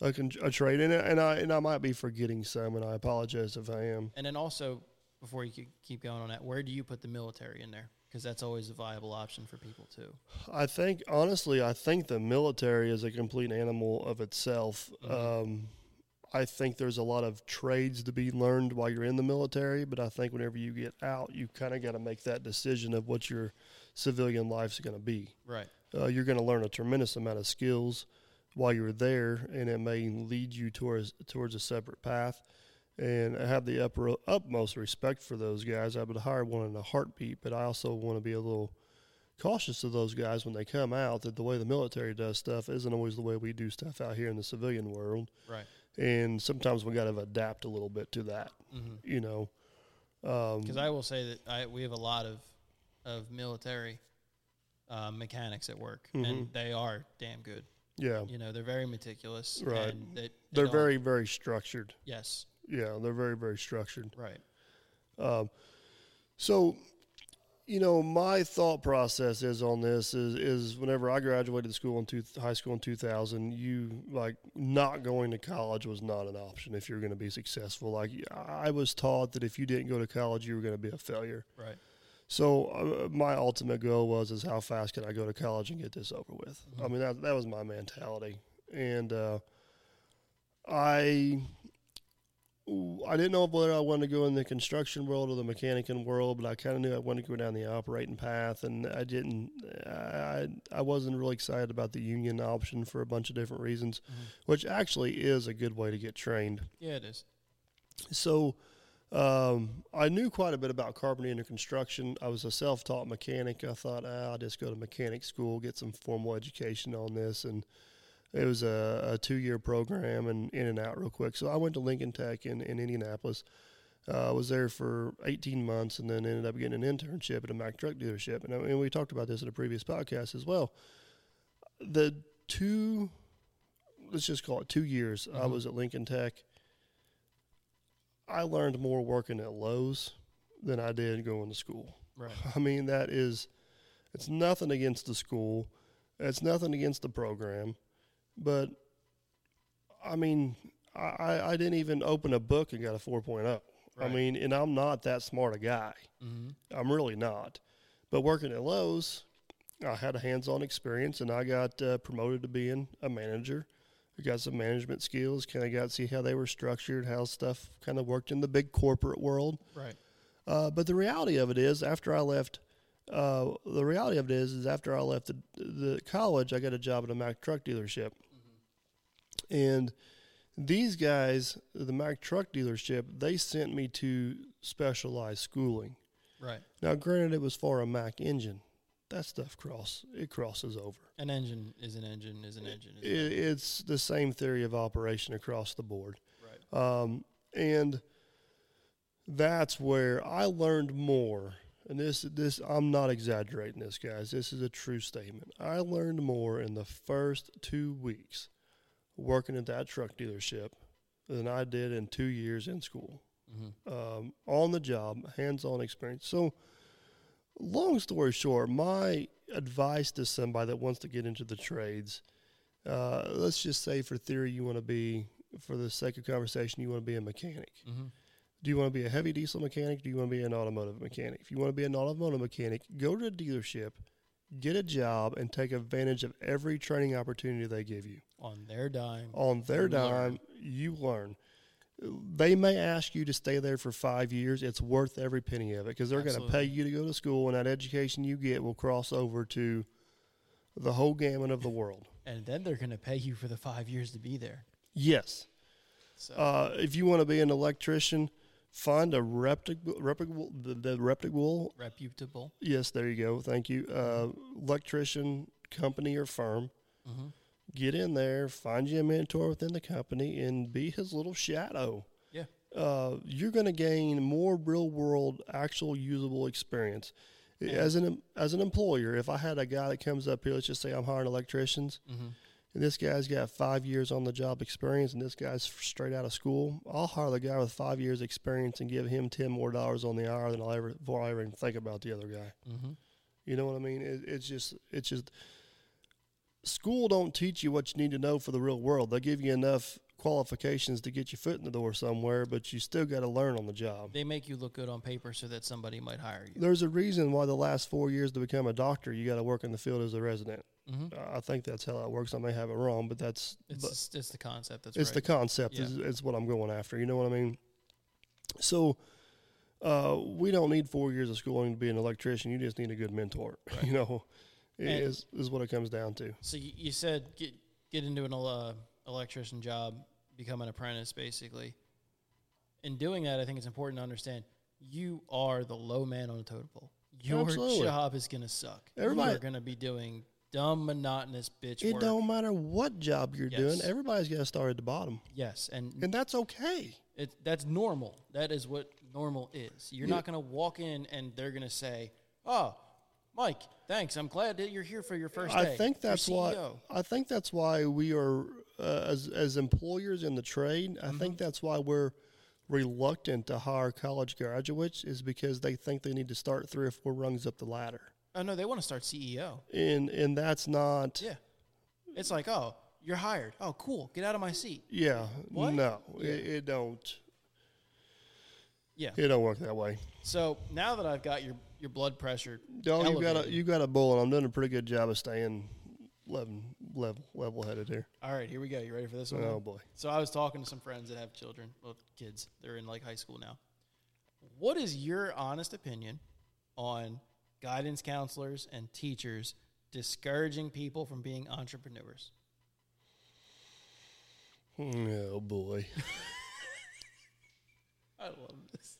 a, con- a trade, and and I and I might be forgetting some, and I apologize if I am. And then also, before you keep going on that, where do you put the military in there? Because that's always a viable option for people too. I think honestly, I think the military is a complete animal of itself. Um, I think there's a lot of trades to be learned while you're in the military, but I think whenever you get out, you kind of got to make that decision of what your civilian life's going to be. Right. uh, you're going to learn a tremendous amount of skills while you're there, and it may lead you towards towards a separate path. And I have the upper, utmost respect for those guys. I would hire one in a heartbeat, but I also want to be a little cautious of those guys when they come out that the way the military does stuff isn't always the way we do stuff out here in the civilian world. Right. And sometimes we got to adapt a little bit to that, you know. Um, Because I will say that I we have a lot of of military uh, mechanics at work, Mm-hmm. and they are damn good. Yeah, You know, they're very meticulous. Right. And they, they they're very, very structured. yes. Yeah, they're very, very structured. Right. Um, so, you know, my thought process is on this is is whenever I graduated school in two, high school in 2000, you like not going to college was not an option if you're going to be successful. Like I was taught that if you didn't go to college, you were going to be a failure. Right. So uh, my ultimate goal was is how fast can I go to college and get this over with. I mean that that was my mentality, and uh, I I didn't know whether I wanted to go in the construction world or the mechanicing world, but I kind of knew I wanted to go down the operating path, and I didn't. I I wasn't really excited about the union option for a bunch of different reasons, which actually is a good way to get trained. Yeah, it is. So um, I knew quite a bit about carpentry and construction. I was a self-taught mechanic. I thought ah, I'll just go to mechanic school, get some formal education on this, and it was a, a two-year program and in and out real quick. So I went to Lincoln Tech in, in Indianapolis. Uh, I was there for 18 months and then ended up getting an internship at a Mack truck dealership. And, I and we talked about this in a previous podcast as well. The two, let's just call it two years, I was at Lincoln Tech. I learned more working at Lowe's than I did going to school. Right. I mean, that is, it's nothing against the school, it's nothing against the program, but I mean, I, I didn't even open a book and got a 4.0. I mean, and I'm not that smart a guy. Mm-hmm. I'm really not. But working at Lowe's, I had a hands-on experience, and I got uh, promoted to being a manager. I got some management skills. Kind of got to see how they were structured, how stuff kind of worked in the big corporate world. Right. Uh, but the reality of it is, after I left, uh, the reality of it is, is after I left the, the college, I got a job at a Mack truck dealership, and these guys, the Mack truck dealership, they sent me to specialized schooling. Right. Now, granted, it was for a Mack engine. That stuff cross it crosses over. An engine is an engine is an engine. Is It, it's the same theory of operation across the board. right. Um, and that's where I learned more. And this, this, I'm not exaggerating this, guys. This is a true statement. I learned more in the first two weeks working at that truck dealership than I did in two years in school. Um, on the job, hands on experience. So, long story short, my advice to somebody that wants to get into the trades, uh, let's just say for theory, you want to be, for the sake of conversation, you want to be a mechanic. Mm-hmm. Do you want to be a heavy diesel mechanic? Do you want to be an automotive mechanic? If you want to be an automotive mechanic, go to a dealership, get a job, and take advantage of every training opportunity they give you. On their dime. On their You dime, learn. you learn. They may ask you to stay there for five years. It's worth every penny of it because they're going to pay you to go to school, and that education you get will cross over to the whole gamut of the world. And then they're going to pay you for the five years to be there. Yes. So Uh, if you want to be an electrician, find a reputable, reputable the, the reputable reputable. Yes, there you go. Thank you. Uh, electrician company or firm. Mm-hmm. Get in there, find you a mentor within the company, and be his little shadow. Yeah. Uh, you're going to gain more real world, actual usable experience. As an as an employer, if I had a guy that comes up here, let's just say I'm hiring electricians, Mm-hmm. and this guy's got five years on the job experience, and this guy's straight out of school, I'll hire the guy with five years experience and give him ten more dollars on the hour than I'll ever before I ever even think about the other guy. Mm-hmm. You know what I mean? It, it's just it's just school don't teach you what you need to know for the real world. They give you enough qualifications to get your foot in the door somewhere, but you still got to learn on the job. They make you look good on paper so that somebody might hire you. There's a reason why the last four years to become a doctor, you got to work in the field as a resident. Mm-hmm. Uh, I think that's how that works. I may have it wrong, but that's It's but just- it's the concept. That's it's right. the concept Yeah. is, is what I'm going after. You know what I mean? So uh, we don't need four years of schooling to be an electrician. You just need a good mentor. you know, is is what it comes down to. So you, you said get get into an uh, electrician job, become an apprentice, basically. In doing that, I think it's important to understand you are the low man on the totem pole. Your Absolutely. job is gonna suck. Everybody- You're gonna be doing dumb, monotonous bitch It work. don't matter what job you're doing. Yes. Everybody's got to start at the bottom, Yes, and and that's okay. it, that's normal. That is what normal is. You're not gonna walk in and they're gonna say, "Oh, Mike, thanks. I'm glad that you're here for your first day." I think that's why. I think that's why we are uh, as as employers in the trade. I Mm-hmm. think that's why we're reluctant to hire college graduates is because they think they need to start three or four rungs up the ladder, Oh no, they want to start CEO. and and that's not. Yeah, it's like, oh, you're hired. Oh, cool. Get out of my seat. Yeah, What? no, It, it don't. Yeah. It don't work that way. So now that I've got your your blood pressure, No, you got a you got a bull, and I'm doing a pretty good job of staying level level level headed here. All right, here we go. You ready for this one? Oh boy. So I was talking to some friends that have children, well, kids. They're in like high school now. What is your honest opinion on guidance counselors and teachers discouraging people from being entrepreneurs? Oh boy. I love this.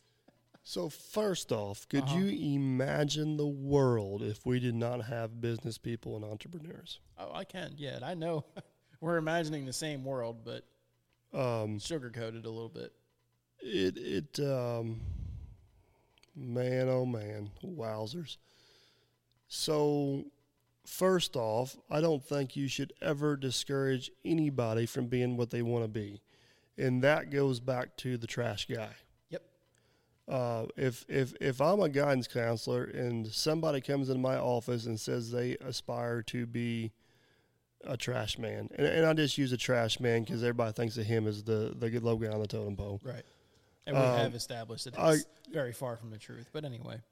So first off, could Uh-huh. you imagine the world if we did not have business people and entrepreneurs? Oh, I can. Yeah, and I know we're imagining the same world, but Um, sugar coated a little bit. it it um, man oh man, wowzers. So first off, I don't think you should ever discourage anybody from being what they want to be, and that goes back to the trash guy. Uh, if if if I'm a guidance counselor and somebody comes into my office and says they aspire to be a trash man, and, and I just use a trash man because everybody thinks of him as the the good low guy on the totem pole. Right. And we Um, have established that I- it's very far from the truth. But anyway,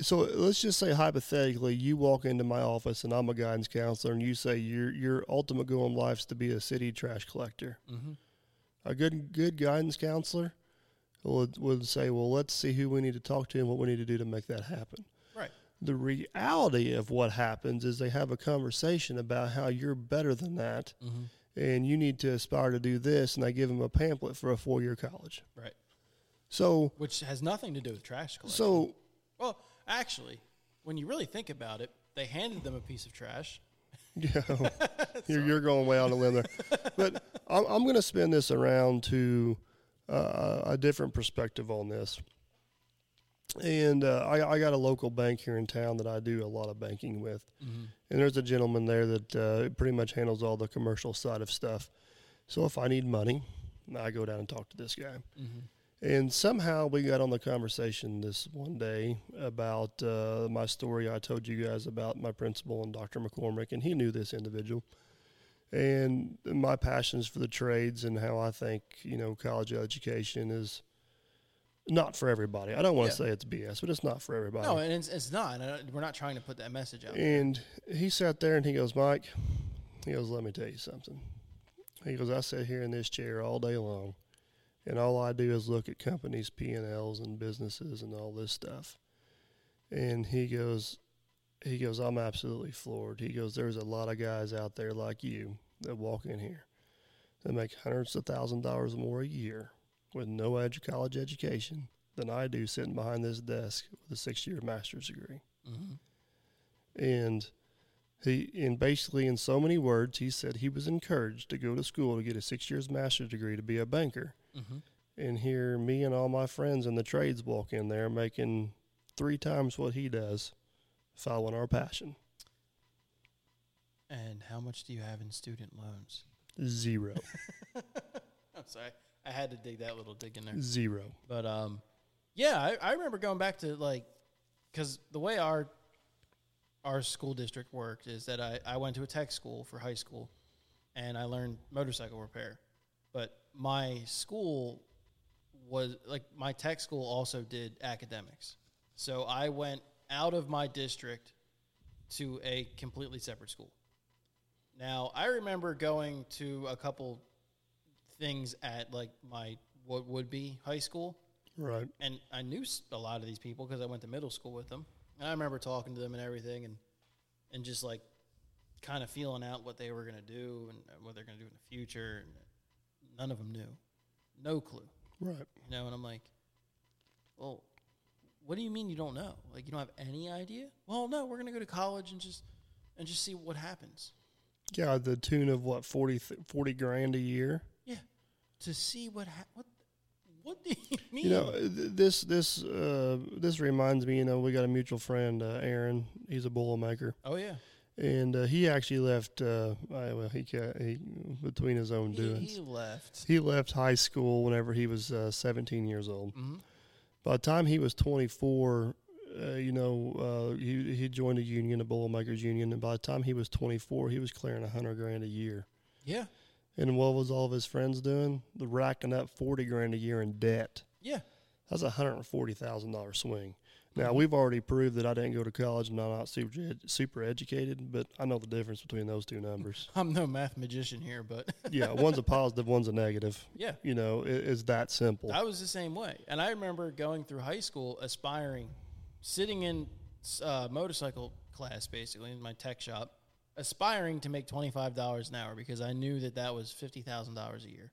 So let's just say hypothetically, you walk into my office and I'm a guidance counselor, and you say your your ultimate goal in life is to be a city trash collector. Mhm. A good good guidance counselor would would say, well, let's see who we need to talk to and what we need to do to make that happen. right. the reality of what happens is they have a conversation about how you're better than that Mm-hmm. and you need to aspire to do this and they give them a pamphlet for a four-year college Right. so Which has nothing to do with trash collection. so well, actually, when you really think about it, they handed them a piece of trash. yeah, you're, you're going way on a limb there but i'm, I'm going to spin this around to uh, a different perspective on this and uh, I, I got a local bank here in town that I do a lot of banking with, and there's a gentleman there that uh, pretty much handles all the commercial side of stuff. So if I need money, I go down and talk to this guy. And somehow we got on the conversation this one day about uh, my story I told you guys about my principal and Dr. McCormick, and he knew this individual. And my passions for the trades and how I think, you know, college education is not for everybody. I don't want to Yeah. say it's BS, but it's not for everybody. No, and it's, it's not. Uh, we're not trying to put that message out. And he sat there and he goes, Mike, he goes, let me tell you something. He goes, I sit here in this chair all day long, and all I do is look at companies' P and Ls and businesses and all this stuff. And he goes, he goes, I'm absolutely floored. He goes, there's a lot of guys out there like you that walk in here that make hundreds of thousand dollars more a year with no edu- college education than I do sitting behind this desk with a six-year master's degree. Mm-hmm. And he and basically in so many words he said he was encouraged to go to school to get a six years master's degree to be a banker. Mm-hmm. And here me and all my friends in the trades walk in there making three times what he does following our passion And how much do you have in student loans? zero I'm sorry. I had to dig that little dig in there. zero But um, yeah, I, I remember going back to like, because the way our our school district worked is that I, I went to a tech school for high school, and I learned motorcycle repair. But my school was like my tech school also did academics, so I went out of my district to a completely separate school. Now I remember going to a couple things at like my what would be high school right and I knew a lot of these people because I went to middle school with them. And I remember talking to them and everything, and and just like kind of feeling out what they were gonna do and uh, what they're gonna do in the future. And none of them knew, no clue, right you know. And I'm like, well, what do you mean you don't know? Like you don't have any idea? Well, no, we're gonna go to college and just and just see what happens. Yeah, the tune of what 40, th- 40 grand a year. Yeah, to see what ha- what what do you mean? You know, th- this this uh, this reminds me. You know, we got a mutual friend, uh, Aaron. He's a boilermaker, oh yeah, and uh, he actually left. Uh, I, well, he, he between his own he, doings. he left. He left high school whenever he was uh, 17 years old. hmm By the time he was 24, uh, you know, uh, he he joined a union, a Boilermakers Union, and by the time he was 24, he was clearing a hundred grand a year. Yeah, And what was all of his friends doing? The racking up 40 grand a year in debt. yeah, That's a hundred and forty thousand dollar swing. Now we've already proved that I didn't go to college and I'm not super ed- super educated, but I know the difference between those two numbers. I'm no math magician here, but yeah, one's a positive, one's a negative. yeah, You know, it, it's that simple. I was the same way. And I remember going through high school, aspiring, sitting in uh, motorcycle class, basically in my tech shop, aspiring to make twenty five dollars an hour because I knew that that was fifty thousand dollars a year.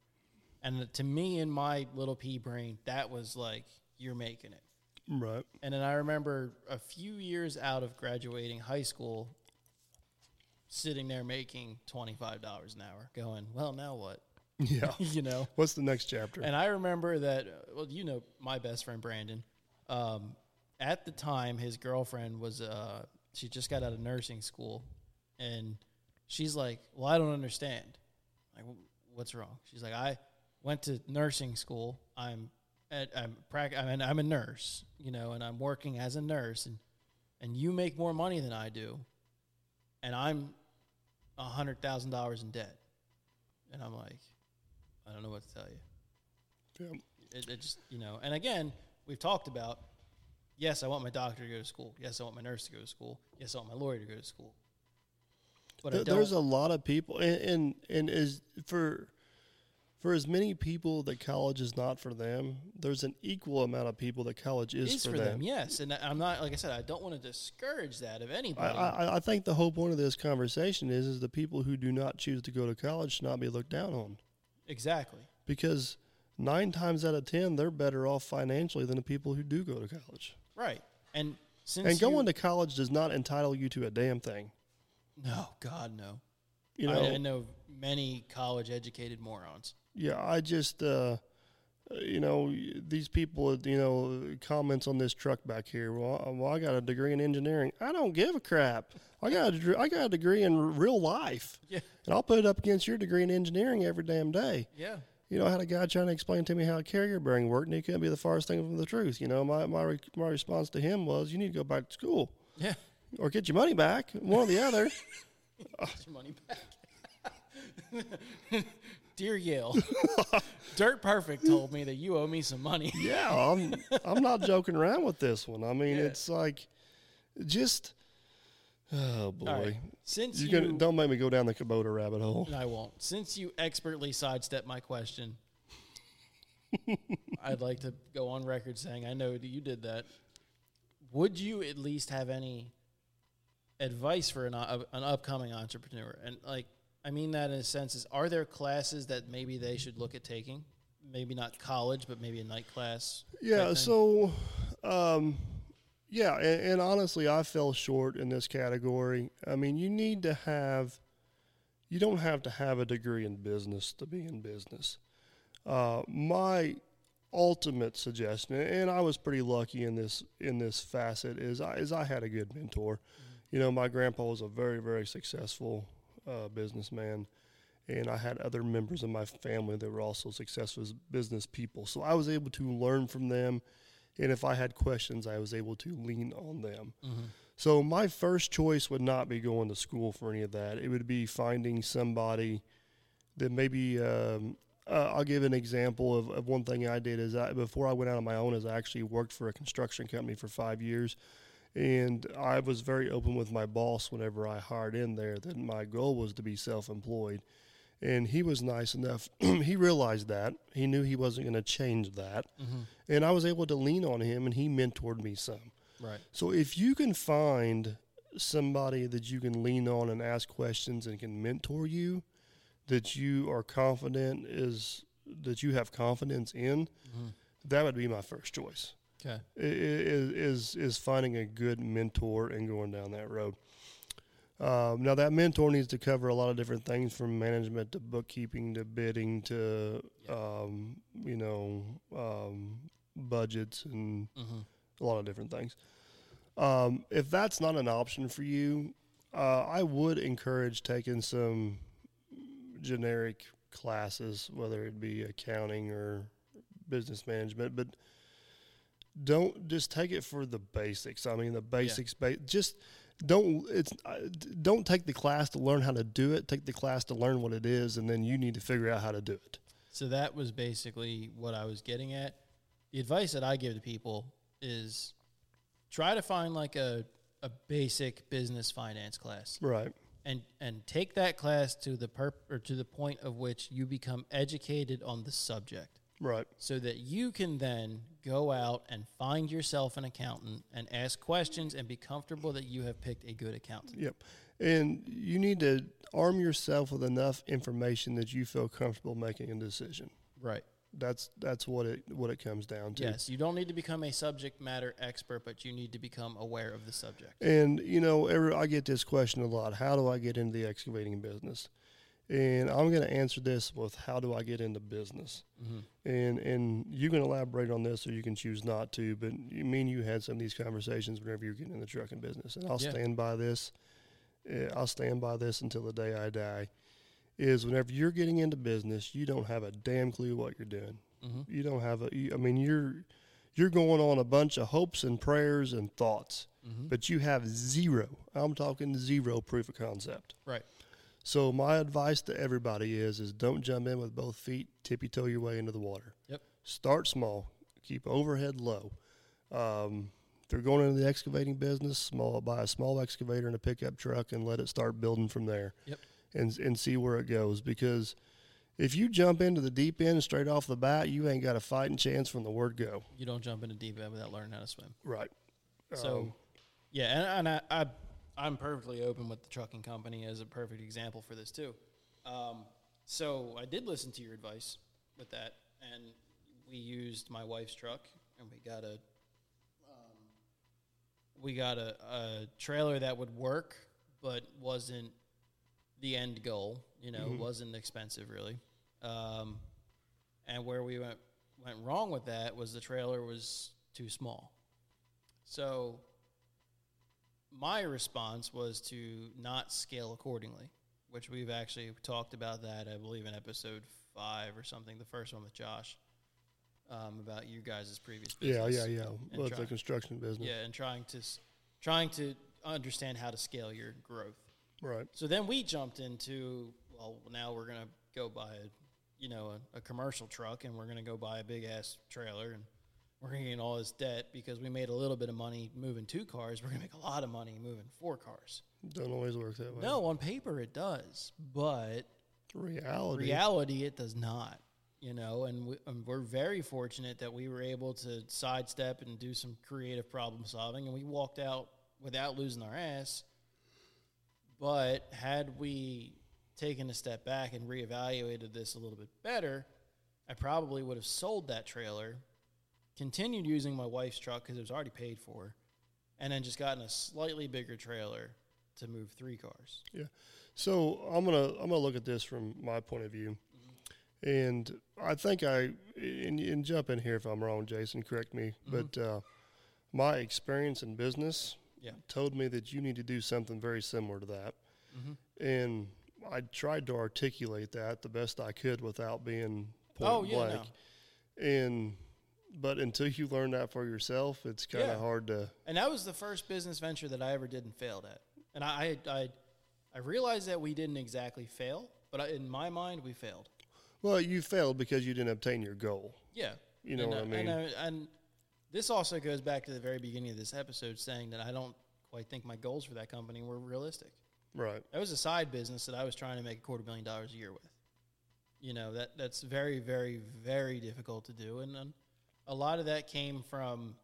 And to me, in my little pea brain, that was like you're making it. Right. And then I remember a few years out of graduating high school, sitting there making twenty five dollars an hour, going, "Well, now what?" Yeah. you know. What's the next chapter? And I remember that. Well, you know, my best friend Brandon. Um, at the time, his girlfriend was. Uh, she just got out of nursing school, and she's like, "Well, I don't understand. Like, what's wrong?" She's like, "I went to nursing school. I'm, at, I'm prac- I mean, I'm a nurse, you know, and I'm working as a nurse, and and you make more money than I do, and I'm a hundred thousand dollars in debt." And I'm like, I don't know what to tell you Yeah. it, it just you know and again we've talked about yes i want my doctor to go to school yes i want my nurse to go to school yes i want my lawyer to go to school but I Th- don't, There's a lot of people, and, and and is for for as many people that college is not for them. There's an equal amount of people that college is, is for them. yes and i'm not like i said i don't want to discourage that of I, anybody I, I think the whole point of this conversation is is the people who do not choose to go to college should not be looked down on exactly because nine times out of ten they're better off financially than the people who do go to college. right and since and going you, to college does not entitle you to a damn thing. no god no You know, I, I know many college educated morons Yeah, I just, uh, you know, these people, you know, comments on this truck back here. Well, I- well, I got a degree in engineering. I don't give a crap. I got a, degree- I got a degree in real life, yeah and I'll put it up against your degree in engineering every damn day. yeah You know, I had a guy trying to explain to me how a carrier bearing worked, and he couldn't be the farthest thing from the truth. You know, my my my response to him was, "You need to go back to school yeah or get your money back, one or the other." Get your money back. Dear Yale, Dirt Perfect told me that you owe me some money. Yeah, I'm I'm not joking around with this one. I mean, Yeah. it's like just oh boy. Right. Since You you, gonna don't make me go down the Kubota rabbit hole. I won't. Since you expertly sidestepped my question, I'd like to go on record saying I know that you did that. Would you at least have any advice for an, uh, an upcoming entrepreneur? And like, I mean that in a sense is, are there classes that maybe they should look at taking? Maybe not college, but maybe a night class. Yeah, so um yeah, and, and honestly I fell short in this category. I mean, you need to have you don't have to have a degree in business to be in business. Uh, my ultimate suggestion, and I was pretty lucky in this in this facet, is I is I had a good mentor. You know, my grandpa was a very very successful uh, businessman, and I had other members of my family that were also successful as business people. So I was able to learn from them, and if I had questions, I was able to lean on them. So my first choice would not be going to school for any of that. It would be finding somebody that maybe. Um, uh, I'll give an example of, of one thing I did is I, before I went out on my own is I actually worked for a construction company for five years, and I was very open with my boss whenever I hired in there that my goal was to be self-employed, and he was nice enough. he realized that he knew he wasn't going to change that, mm-hmm. and I was able to lean on him, and he mentored me some. Right. So if you can find somebody that you can lean on and ask questions and can mentor you, that you are confident is that you have confidence in, mm-hmm. that would be my first choice. Okay. is is is finding a good mentor and going down that road. Um, now that mentor needs to cover a lot of different things from management to bookkeeping to bidding to um, you know um, budgets and Mm-hmm. a lot of different things. Um, if that's not an option for you, uh, I would encourage taking some generic classes, whether it be accounting or business management, but don't just take it for the basics. I mean, the basics, ba- just don't it's uh, don't take the class to learn how to do it. Take the class to learn what it is, and then you need to figure out how to do it. So that was basically what I was getting at. The advice that I give to people is try to find like a a basic business finance class Right. and and take that class to the perp or to the point of which you become educated on the subject Right. so that you can then go out and find yourself an accountant and ask questions and be comfortable that you have picked a good accountant. Yep. And you need to arm yourself with enough information that you feel comfortable making a decision. Right. That's that's what it what it comes down to. Yes, you don't need to become a subject matter expert, but you need to become aware of the subject. And you know, every, I get this question a lot. How do I get into the excavating business? And I'm going to answer this with how do I get into business? And and you can elaborate on this, or you can choose not to. But you mean you had some of these conversations whenever you're getting in the trucking business, and I'll Yeah. stand by this. Uh, I'll stand by this until the day I die. Is whenever you're getting into business, you don't have a damn clue what you're doing. Mm-hmm. You don't have a. You, I mean, you're you're going on a bunch of hopes and prayers and thoughts, Mm-hmm. but you have zero. I'm talking zero proof of concept. Right. So my advice to everybody is: is don't jump in with both feet, tippy toe your way into the water. Yep. Start small, keep overhead low. Um, if you're going into the excavating business, small buy a small excavator and a pickup truck, and let it start building from there. Yep. And and see where it goes because. If you jump into the deep end straight off the bat, you ain't got a fighting chance from the word go. You don't jump into deep end without learning how to swim. Right. So, Um, yeah, and, and I, I, I'm perfectly open with the trucking company as a perfect example for this too. Um, so I did listen to your advice with that, and we used my wife's truck, and we got a, um, we got a, a trailer that would work, but wasn't the end goal. You know, wasn't expensive really. Um, and where we went went wrong with that was the trailer was too small. So my response was to not scale accordingly, which we've actually talked about that I believe in episode five or something, the first one with Josh, um, about you guys' previous business. yeah, yeah. and Well, it's a construction business. yeah, and trying to trying to understand how to scale your growth. Right. So then we jumped into well, now we're gonna go buy a, you know, a, a commercial truck, and we're gonna go buy a big ass trailer, and we're gonna get all this debt because we made a little bit of money moving two cars. We're gonna make a lot of money moving four cars. Don't always work that way. No, on paper it does, but Reality. reality it does not. You know, and, we, and we're very fortunate that we were able to sidestep and do some creative problem solving, and we walked out without losing our ass. But had we taken a step back and reevaluated this a little bit better, I probably would have sold that trailer, continued using my wife's truck because it was already paid for, and then just gotten a slightly bigger trailer to move three cars. Yeah. So I'm gonna I'm gonna look at this from my point of view, and I think I and, and jump in here if I'm wrong, Jason. Correct me. But uh, my experience in business Yeah. told me that you need to do something very similar to that, and I tried to articulate that the best I could without being point Oh, yeah, blank. And but until you learn that for yourself, it's kind of Yeah. hard to. And that was the first business venture that I ever did and failed at. And I, I, I, realized that we didn't exactly fail, but I, in my mind, we failed. Well, you failed because you didn't obtain your goal. Yeah. You know and, what I mean? And, and this also goes back to the very beginning of this episode saying that I don't quite think my goals for that company were realistic. Right. That was a side business that I was trying to make a quarter million dollars a year with. You know that that's very, very, very difficult to do, and um, a lot of that came from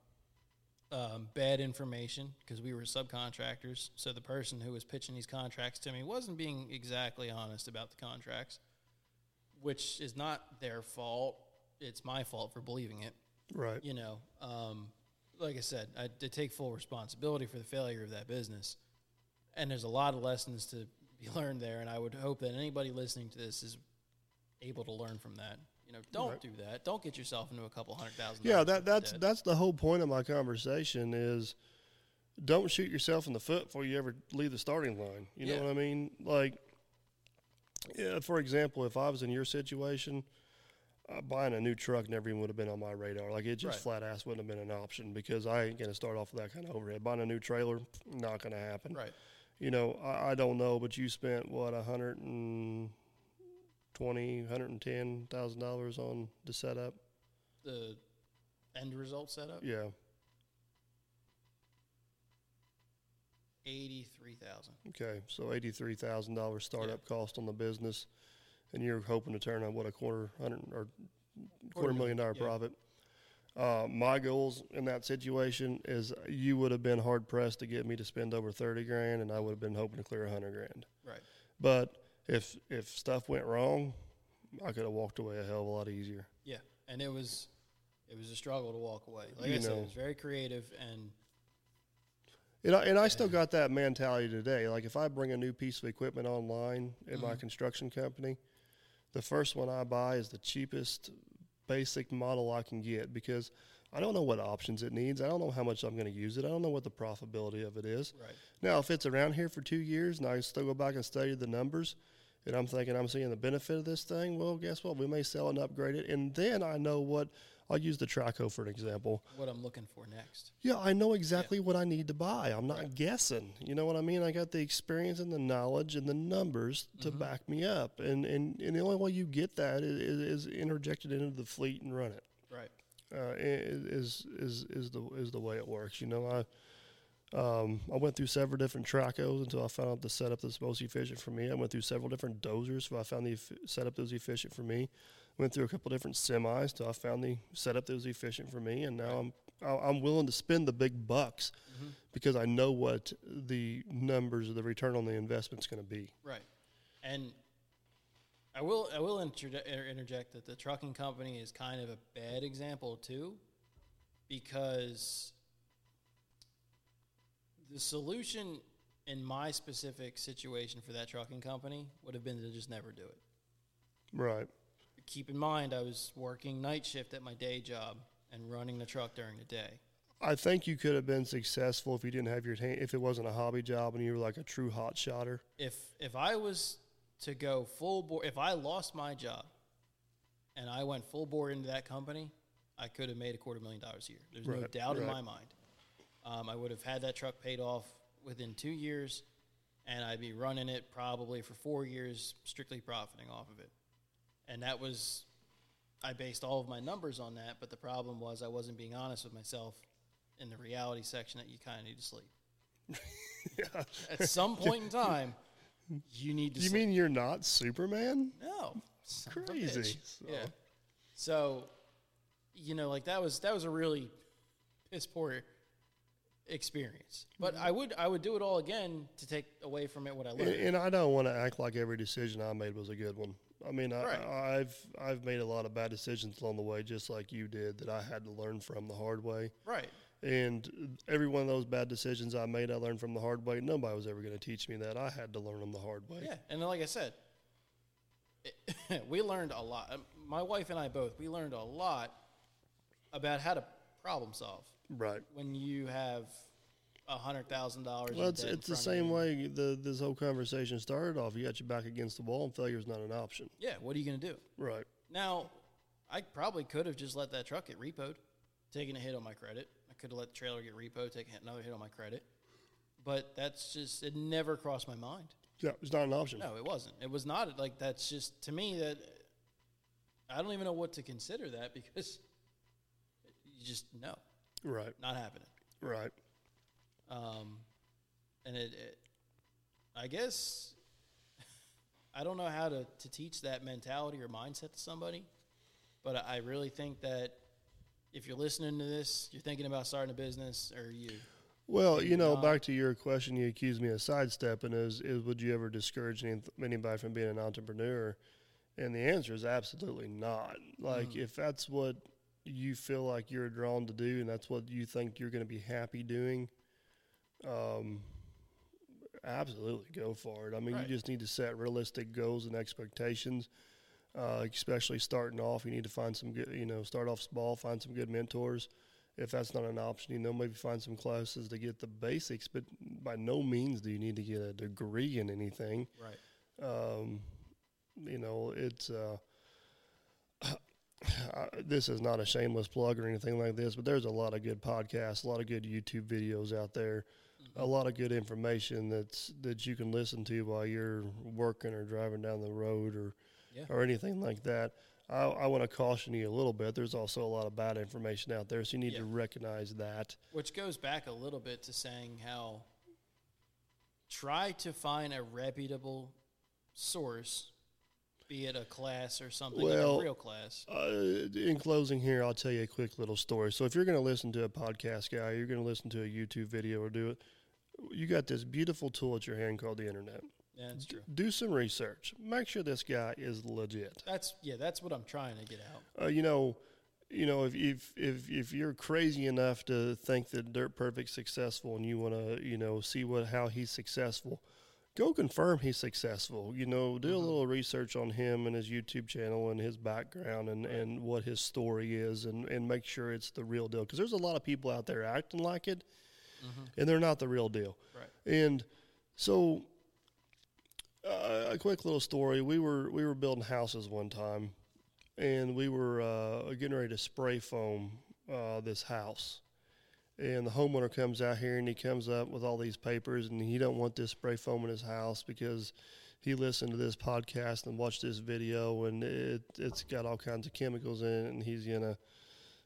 um, bad information because we were subcontractors. So the person who was pitching these contracts to me wasn't being exactly honest about the contracts, which is not their fault. It's my fault for believing it Right. you know. Um, like I said, I did take full responsibility for the failure of that business. And there's a lot of lessons to be learned there. And I would hope that anybody listening to this is able to learn from that. You know, don't Right. do that. Don't get yourself into a couple hundred thousand. Yeah, that that's debt. that's the whole point of my conversation is don't shoot yourself in the foot before you ever leave the starting line. You Yeah. know what I mean? Like, yeah, for example, if I was in your situation, uh, buying a new truck never even would have been on my radar. Like, it just Right. flat ass wouldn't have been an option because I ain't going to start off with that kind of overhead. Buying a new trailer, not going to happen. right. You know, I, I don't know, but you spent what a hundred and twenty, hundred and ten thousand dollars on the setup. The end result setup Yeah. eighty three thousand. Okay, so eighty-three thousand dollars startup cost on the business, and you're hoping to turn on what a quarter hundred or quarter million dollar yeah. profit. Uh, my goals in that situation is you would have been hard pressed to get me to spend over thirty grand, and I would have been hoping to clear a hundred grand. Right. But if if stuff went wrong, I could have walked away a hell of a lot easier. Yeah, and it was it was a struggle to walk away. Like You I said, it was very creative, and And I, and I still got that mentality today. Like if I bring a new piece of equipment online in my mm-hmm. construction company, the first one I buy is the cheapest basic model I can get because I don't know what options it needs. I don't know how much I'm going to use it. I don't know what the profitability of it is. right, Now, if it's around here for two years and I still go back and study the numbers and I'm thinking I'm seeing the benefit of this thing, well, guess what? We may sell and upgrade it. And then I know what I'll use the trackhoe for an example. what I'm looking for next. Yeah, I know exactly what I need to buy. I'm not guessing. You know what I mean? I got the experience and the knowledge and the numbers to back me up. And, and, and the only way you get that is, is, is interject it into the fleet and run it. Right, Uh, is is is the is the way it works. You know, I um, I went through several different trackhoes until I found out the setup that's most efficient for me. I went through several different dozers, so I found the setup that was efficient for me. Went through a couple different semis till I found the setup that was efficient for me, and now I'm I'm willing to spend the big bucks because I know what the numbers of the return on the investment is going to be. right, and I will I will interje- inter- interject that the trucking company is kind of a bad example too, because the solution in my specific situation for that trucking company would have been to just never do it. Right. Keep in mind, I was working night shift at my day job and running the truck during the day. I think you could have been successful if you didn't have your hand, if it wasn't a hobby job and you were like a true hot shotter. if if I was to go full bore, if I lost my job and I went full bore into that company, I could have made a quarter million dollars a year. There's no Right, doubt in my mind. Um, I would have had that truck paid off within two years, and I'd be running it probably for four years, strictly profiting off of it. And that was, I based all of my numbers on that. But the problem was I wasn't being honest with myself in the reality section that you kind of need to sleep. At some point in time, you need to You sleep. mean you're not Superman? No, son of a Crazy. So- Yeah. So, you know, like that was that was a really piss poor experience. But. I would I would do it all again to take away from it what I And, learned. and I don't want to act like every decision I made was a good one. I mean, I, Right. I've I've made a lot of bad decisions along the way, just like you did, that I had to learn from the hard way. right. And every one of those bad decisions I made, I learned from the hard way. Nobody was ever going to teach me that. I had to learn them the hard way. Yeah, and like I said, it, we learned a lot. My wife and I both we learned a lot about how to problem solve Right. when you have a hundred thousand dollars. Well, it's, it's the same way the this whole conversation started off. You got your back against the wall, and failure is not an option. Yeah, what are you going to do? Right. Now, I probably could have just let that truck get repoed, taking a hit on my credit. I could have let the trailer get repoed, taking another hit on my credit. But that's just, it never crossed my mind. Yeah, it's not an option. No, it wasn't. It was not like that's just, to me, that I don't even know what to consider that because you just, no, Right. not happening. Right. Um, and it, it, I guess, I don't know how to, to teach that mentality or mindset to somebody, but I I really think that if you're listening to this, you're thinking about starting a business, or you, Well, you know, back to your question, you accused me of sidestepping. Is is would you ever discourage any, anybody from being an entrepreneur? And the answer is absolutely not. Like Mm-hmm. if that's what you feel like you're drawn to do and that's what you think you're going to be happy doing, um, absolutely go for it. I mean, Right. you just need to set realistic goals and expectations. Uh, especially starting off, you need to find some good, you know, start off small, find some good mentors. If that's not an option, you know, maybe find some classes to get the basics, but by no means do you need to get a degree in anything Right. um, you know, it's uh, This is not a shameless plug or anything like this, but there's a lot of good podcasts, a lot of good YouTube videos out there, a lot of good information that's that you can listen to while you're working or driving down the road or Yeah. or anything like that. I, I want to caution you a little bit. There's also a lot of bad information out there, so you need Yeah. to recognize that. Which goes back a little bit to saying how try to find a reputable source, be it a class or something, like Well, a real class. Uh, in closing here, I'll tell you a quick little story. So if you're going to listen to a podcast guy, you're going to listen to a YouTube video or do it, you got this beautiful tool at your hand called the internet. Yeah, that's true. Do some research. Make sure this guy is legit. That's yeah, that's what I'm trying to get out. Uh, you know, you know if, if if if you're crazy enough to think that Dirt Perfect's successful and you want to, you know, see what how he's successful, go confirm he's successful. You know, do a little research on him and his YouTube channel and his background and, and what his story is and, and make sure it's the real deal. Because there's a lot of people out there acting like it, and they're not the real deal. Right. And so, uh, a quick little story: we were we were building houses one time, and we were uh, getting ready to spray foam uh, this house. And the homeowner comes out here and he comes up with all these papers, and he don't want this spray foam in his house because he listened to this podcast and watched this video, and it it's got all kinds of chemicals in it, and he's gonna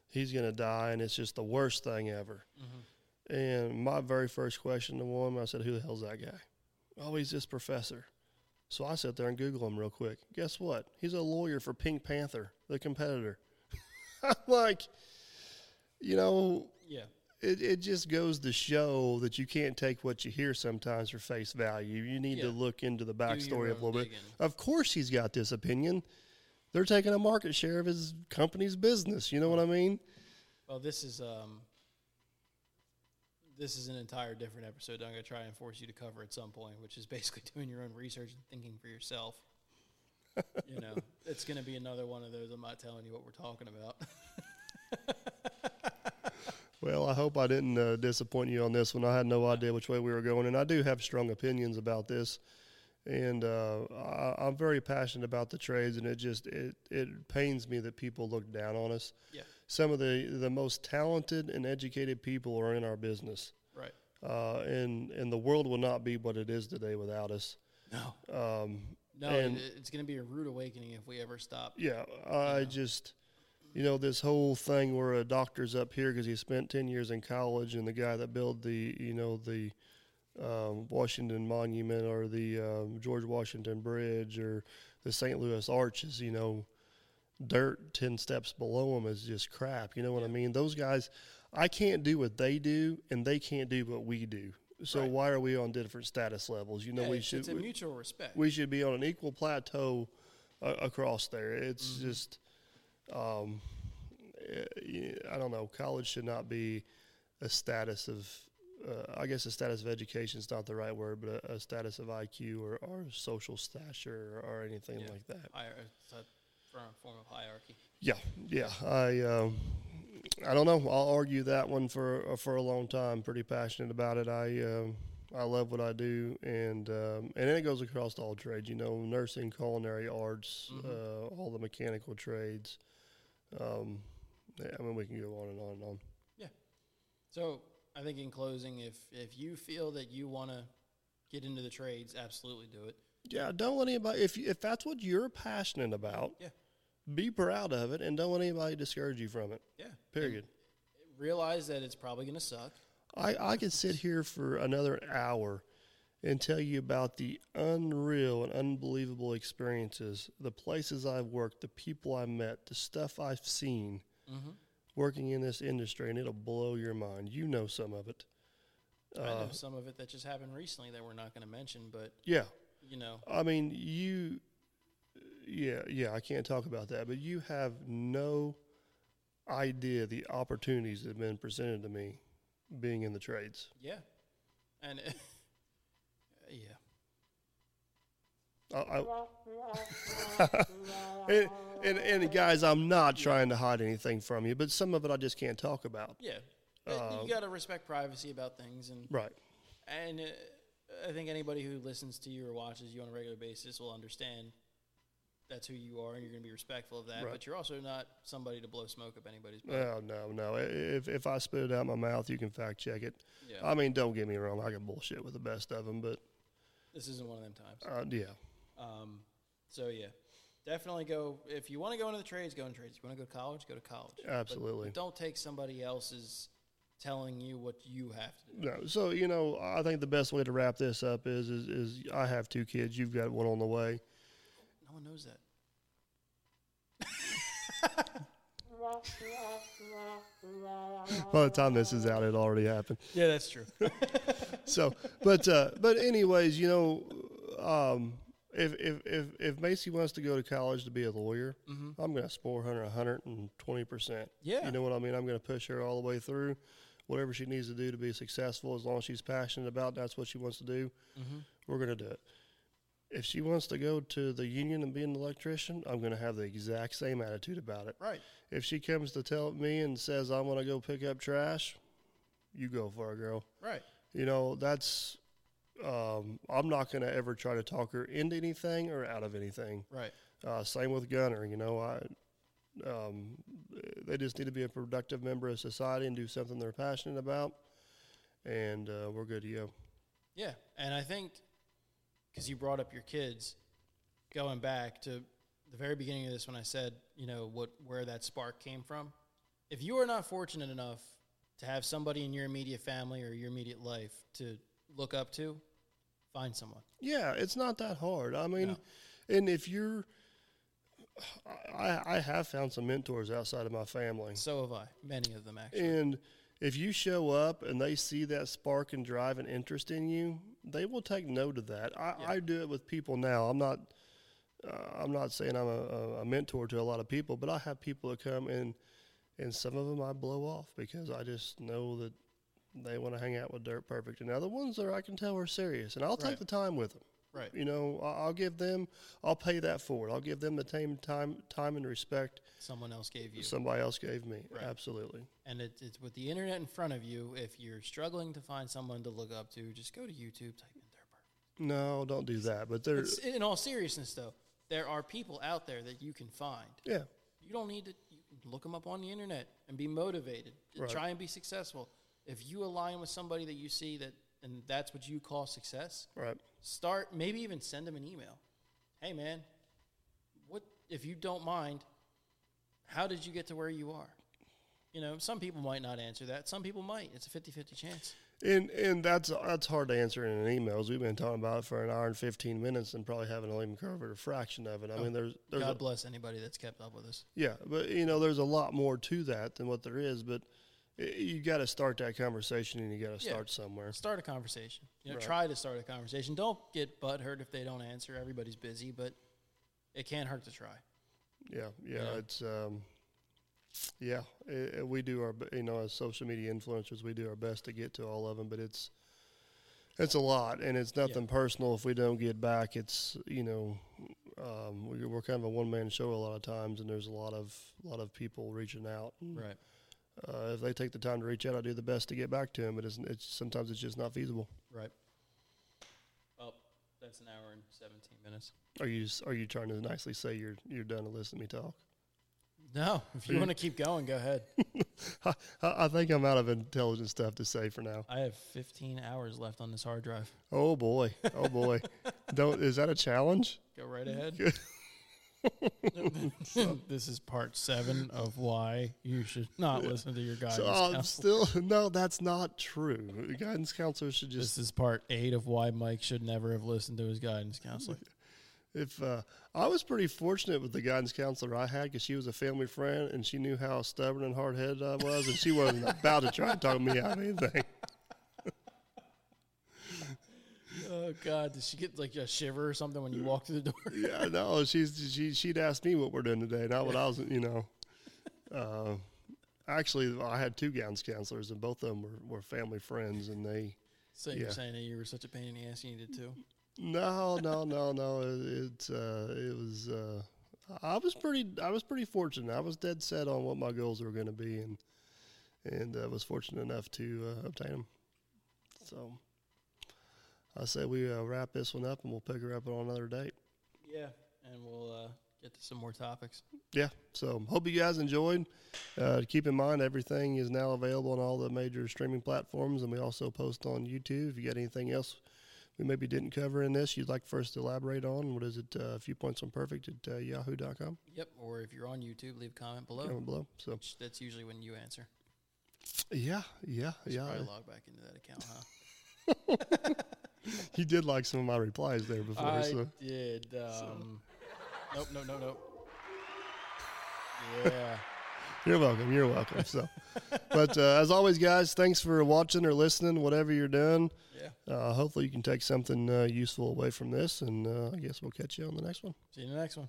he's gonna die, and it's just the worst thing ever. Mm-hmm. And my very first question to him, I said, "Who the hell's that guy?" Oh, he's this professor. So I sat there and Google him real quick. Guess what? He's a lawyer for Pink Panther, the competitor. I'm like, you know, Yeah. It, it just goes to show that you can't take what you hear sometimes for face value. You need to look into the backstory a little bit. Of course, he's got this opinion. They're taking a market share of his company's business. You know what I mean? Well, this is um, this is an entire different episode. I'm gonna try and force you to cover at some point, which is basically doing your own research and thinking for yourself. you know, it's gonna be another one of those. I'm not telling you what we're talking about. Well, I hope I didn't uh, disappoint you on this one. I had no idea which way we were going, and I do have strong opinions about this. And uh, I, I'm very passionate about the trades, and it just it it pains me that people look down on us. yeah. Some of the the most talented and educated people are in our business, Right. uh, and and the world will not be what it is today without us. No. Um, No. it's gonna be a rude awakening if we ever stop. Yeah, I just, you know, this whole thing where a doctor's up here because he spent ten years in college, and the guy that built the, you know, the um, Washington Monument or the um, George Washington Bridge or the St. Louis Arches, you know, dirt ten steps below him is just crap. You know what I mean? Those guys, I can't do what they do, and they can't do what we do. So Right. why are we on different status levels? You know, Yeah, we should. it's a mutual respect. we should be on an equal plateau uh, across there. It's Mm-hmm. just, um, eh, I don't know. College should not be a status of, uh, I guess a status of education is not the right word, but a, a status of IQ or, or social stature or, or anything Yeah. like that. Hier- it's a form of hierarchy. Yeah, yeah. I, um, I don't know. I'll argue that one for uh, for a long time. Pretty passionate about it. I um, I love what I do, and um, and then it goes across all trades. You know, nursing, culinary arts, uh, all the mechanical trades. Um, yeah, I mean, we can go on and on and on. Yeah. So I think in closing, if if you feel that you want to get into the trades, absolutely do it. Yeah, don't let anybody. If you- if that's what you're passionate about, Yeah. be proud of it, and don't let anybody discourage you from it. Yeah. Period. Realize that it's probably going to suck. I, I could sit here for another hour and tell you about the unreal and unbelievable experiences, the places I've worked, the people I met, the stuff I've seen working in this industry, and it'll blow your mind. You know some of it. I Uh, know some of it that just happened recently that we're not going to mention, but yeah. you know, I mean, you, yeah, yeah, I can't talk about that, but you have no idea the opportunities that have been presented to me being in the trades. Yeah, and yeah, I, I and, and, and guys, I'm not trying to hide anything from you, but some of it I just can't talk about. yeah. But you got to respect privacy about things, and Right. and uh, I think anybody who listens to you or watches you on a regular basis will understand that's who you are, and you're going to be respectful of that. Right. But you're also not somebody to blow smoke up anybody's butt. No, no, no. If if I spit it out my mouth, you can fact check it. Yeah. I mean, don't get me wrong. I can bullshit with the best of them, but this isn't one of them times. uh, yeah, Um, so yeah, definitely go if you want to go into the trades, go into trades. If you want to go to college, go to college. Absolutely. But don't take somebody else's telling you what you have to do. no. So you know, I think the best way to wrap this up is is, is I have two kids. You've got one on the way. No one knows that. By the time this is out, it already happened. Yeah, that's true. so but uh but anyways you know um if if if, if macy wants to go to college to be a lawyer i'm going to support her 120 percent Yeah. you know what i mean i'm going to push her all the way through whatever she needs to do to be successful as long as she's passionate about that's what she wants to do we're going to do it if she wants to go to the union and be an electrician i'm going to have the exact same attitude about it right. if she comes to tell me and says i want to go pick up trash you go for it girl Right. you know that's um, i'm not going to ever try to talk her into anything or out of anything Right. uh, same with gunner you know i um, they just need to be a productive member of society and do something they're passionate about and uh, we're good to go Yeah, and I think because you brought up your kids, going back to the very beginning of this when I said, you know, what where that spark came from. If you are not fortunate enough to have somebody in your immediate family or your immediate life to look up to, find someone. yeah it's not that hard i mean and if you're I, I have found some mentors outside of my family So have I. Many of them actually. And if you show up and they see that spark and drive and interest in you, they will take note of that. I, I do it with people now. I'm not. Uh, I'm not saying I'm a, a- mentor to a lot of people, but I have people that come and and some of them I blow off because I just know that they want to hang out with Dirt Perfect, and other ones are I can tell are serious, and I'll take the time with them. Right. You know, I'll give them. I'll pay that forward. I'll give them the same time, time and respect Someone else gave you. somebody else gave me. Right. Absolutely. And it, it's with the internet in front of you. If you're struggling to find someone to look up to, just go to YouTube, type in Perfect. No, don't do that. But there's, in all seriousness, though, there are people out there that you can find. yeah. You don't need to look them up on the internet and be motivated. and Right. Try and be successful. If you align with somebody that you see that, and that's what you call success, Right. start maybe even send them an email. Hey, man, what if you don't mind? How did you get to where you are? You know, some people might not answer that. Some people might. It's a 50-50 chance. And and that's that's hard to answer in an email. As we've been talking about it for an hour and fifteen minutes, and probably haven't even covered a fraction of it. I oh, mean, there's there's God a, bless anybody that's kept up with us. yeah, but you know, there's a lot more to that than what there is. But you got to start that conversation, and you got to Yeah. start somewhere. Start a conversation. You know, Right. try to start a conversation. Don't get butthurt if they don't answer. Everybody's busy, but it can't hurt to try. Yeah, yeah, Yeah. it's um, yeah, i i- we do our you know as social media influencers, we do our best to get to all of them, but it's it's a lot, and it's nothing personal. If we don't get back, it's you know, um, we, we're kind of a one man show a lot of times, and there's a lot of a lot of people reaching out. Right. Uh, if they take the time to reach out, I do the best to get back to them, but it's, it's sometimes it's just not feasible. Right. Well, that's an hour and 17 minutes. Are you are you trying to nicely say you're you're done to listen to me talk? No, if you want to keep going, go ahead. I, I think I'm out of intelligent stuff to say for now. I have 15 hours left on this hard drive. Oh boy. Oh boy. Don't is that a challenge? Go right ahead. this is part seven of why you should not listen to your guidance So I'm counselor. still no, that's not true. Guidance counselors should just This is part eight of why Mike should never have listened to his guidance counselor. if uh, I was pretty fortunate with the guidance counselor I had because she was a family friend and she knew how stubborn and hard headed I was and she wasn't about to try to talk me out of anything. Oh God, did she get like a shiver or something when you walked through the door? yeah, no, she's she she'd asked me what we're doing today, not what I was, you know. Uh, actually, I had two guidance counselors, and both of them were, were family friends, and they. So Yeah. you're saying that you were such a pain in the ass, you needed to. No, no, no, no. It, it, uh, it was. Uh, I was pretty. I was pretty fortunate. I was dead set on what my goals were going to be, and and uh, was fortunate enough to uh, obtain them. So I say we uh, wrap this one up, and we'll pick her up on another date. Yeah, and we'll uh, get to some more topics. Yeah. So hope you guys enjoyed. Uh, keep in mind, everything is now available on all the major streaming platforms, and we also post on YouTube. If you got anything else we maybe didn't cover in this, you'd like for us to elaborate on, what is it? Uh, a few points on perfect at uh, yahoo.com. Yep. Or if you're on YouTube, leave a comment below. Comment below. So That's usually when you answer. yeah, yeah, yeah. Probably log back into that account, huh? You did like some of my replies there before. I so did. Um, nope, nope, nope, nope. Yeah. you're welcome. You're welcome. So, but uh, as always, guys, thanks for watching or listening, whatever you're doing. Yeah. Uh, hopefully, you can take something uh, useful away from this, and uh, I guess we'll catch you on the next one. See you in the next one.